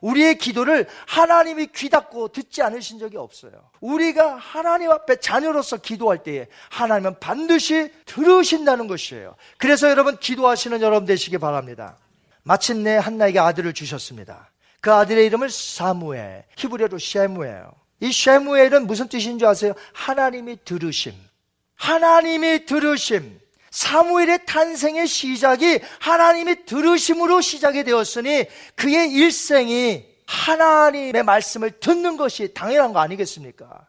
우리의 기도를 하나님이 귀 닫고 듣지 않으신 적이 없어요. 우리가 하나님 앞에 자녀로서 기도할 때에 하나님은 반드시 들으신다는 것이에요. 그래서 여러분 기도하시는 여러분 되시기 바랍니다. 마침내 한나에게 아들을 주셨습니다. 그 아들의 이름을 사무엘, 히브리어로 쉐무예요. 이 쉐무엘은 무슨 뜻인 줄 아세요? 하나님이 들으심. 하나님이 들으심. 사무엘의 탄생의 시작이 하나님이 들으심으로 시작이 되었으니 그의 일생이 하나님의 말씀을 듣는 것이 당연한 거 아니겠습니까?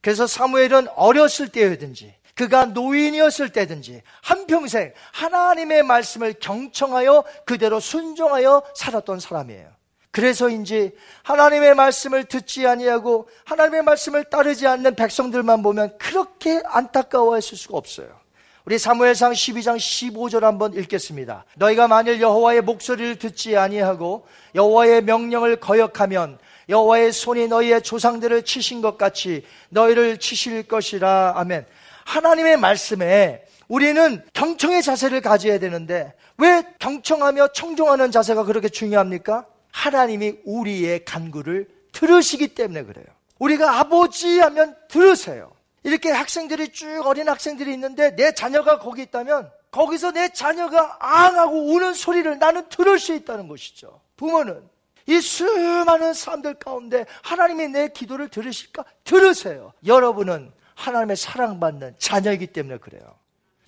그래서 사무엘은 어렸을 때든지 그가 노인이었을 때든지 한평생 하나님의 말씀을 경청하여 그대로 순종하여 살았던 사람이에요. 그래서인지 하나님의 말씀을 듣지 아니하고 하나님의 말씀을 따르지 않는 백성들만 보면 그렇게 안타까워했을 수가 없어요. 우리 사무엘상 12장 15절 한번 읽겠습니다. 너희가 만일 여호와의 목소리를 듣지 아니하고 여호와의 명령을 거역하면 여호와의 손이 너희의 조상들을 치신 것 같이 너희를 치실 것이라. 아멘. 하나님의 말씀에 우리는 경청의 자세를 가져야 되는데 왜 경청하며 청종하는 자세가 그렇게 중요합니까? 하나님이 우리의 간구를 들으시기 때문에 그래요. 우리가 아버지 하면 들으세요. 이렇게 학생들이 쭉 어린 학생들이 있는데 내 자녀가 거기 있다면 거기서 내 자녀가 앙하고 우는 소리를 나는 들을 수 있다는 것이죠. 부모는 이 수많은 사람들 가운데 하나님이 내 기도를 들으실까? 들으세요. 여러분은 하나님의 사랑받는 자녀이기 때문에 그래요.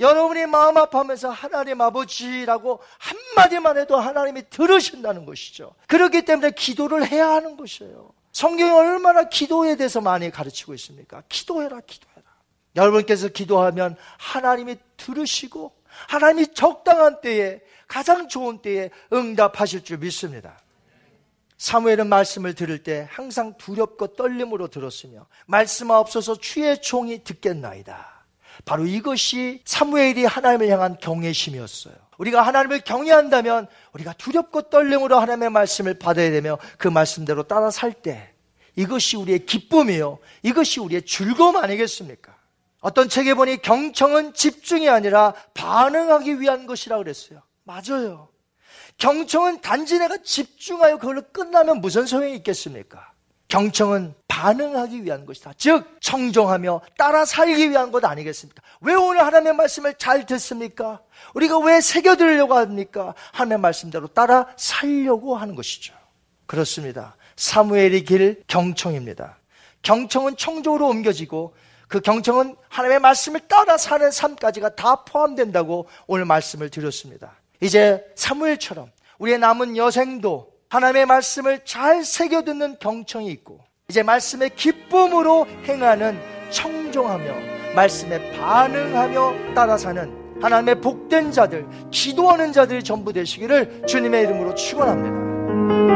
여러분이 마음 아파하면서 하나님 아버지라고 한마디만 해도 하나님이 들으신다는 것이죠. 그렇기 때문에 기도를 해야 하는 것이에요. 성경이 얼마나 기도에 대해서 많이 가르치고 있습니까? 기도해라, 기도해라. 여러분께서 기도하면 하나님이 들으시고 하나님이 적당한 때에 가장 좋은 때에 응답하실 줄 믿습니다. 사무엘은 말씀을 들을 때 항상 두렵고 떨림으로 들었으며 말씀 없어서 추의 총이 듣겠나이다. 바로 이것이 사무엘이 하나님을 향한 경외심이었어요. 우리가 하나님을 경외한다면 우리가 두렵고 떨림으로 하나님의 말씀을 받아야 되며 그 말씀대로 따라 살 때 이것이 우리의 기쁨이요. 이것이 우리의 즐거움 아니겠습니까? 어떤 책에 보니 경청은 집중이 아니라 반응하기 위한 것이라 그랬어요. 맞아요. 경청은 단지 내가 집중하여 그걸로 끝나면 무슨 소용이 있겠습니까? 경청은 반응하기 위한 것이다. 즉 청종하며 따라 살기 위한 것 아니겠습니까? 왜 오늘 하나님의 말씀을 잘 듣습니까? 우리가 왜 새겨들으려고 합니까? 하나님의 말씀대로 따라 살려고 하는 것이죠. 그렇습니다. 사무엘의 길 경청입니다. 경청은 청조로 옮겨지고 그 경청은 하나님의 말씀을 따라 사는 삶까지가 다 포함된다고 오늘 말씀을 드렸습니다. 이제 사무엘처럼 우리의 남은 여생도 하나님의 말씀을 잘 새겨 듣는 경청이 있고 이제 말씀의 기쁨으로 행하는 청종하며 말씀에 반응하며 따라 사는 하나님의 복된 자들, 기도하는 자들이 전부 되시기를 주님의 이름으로 축원합니다.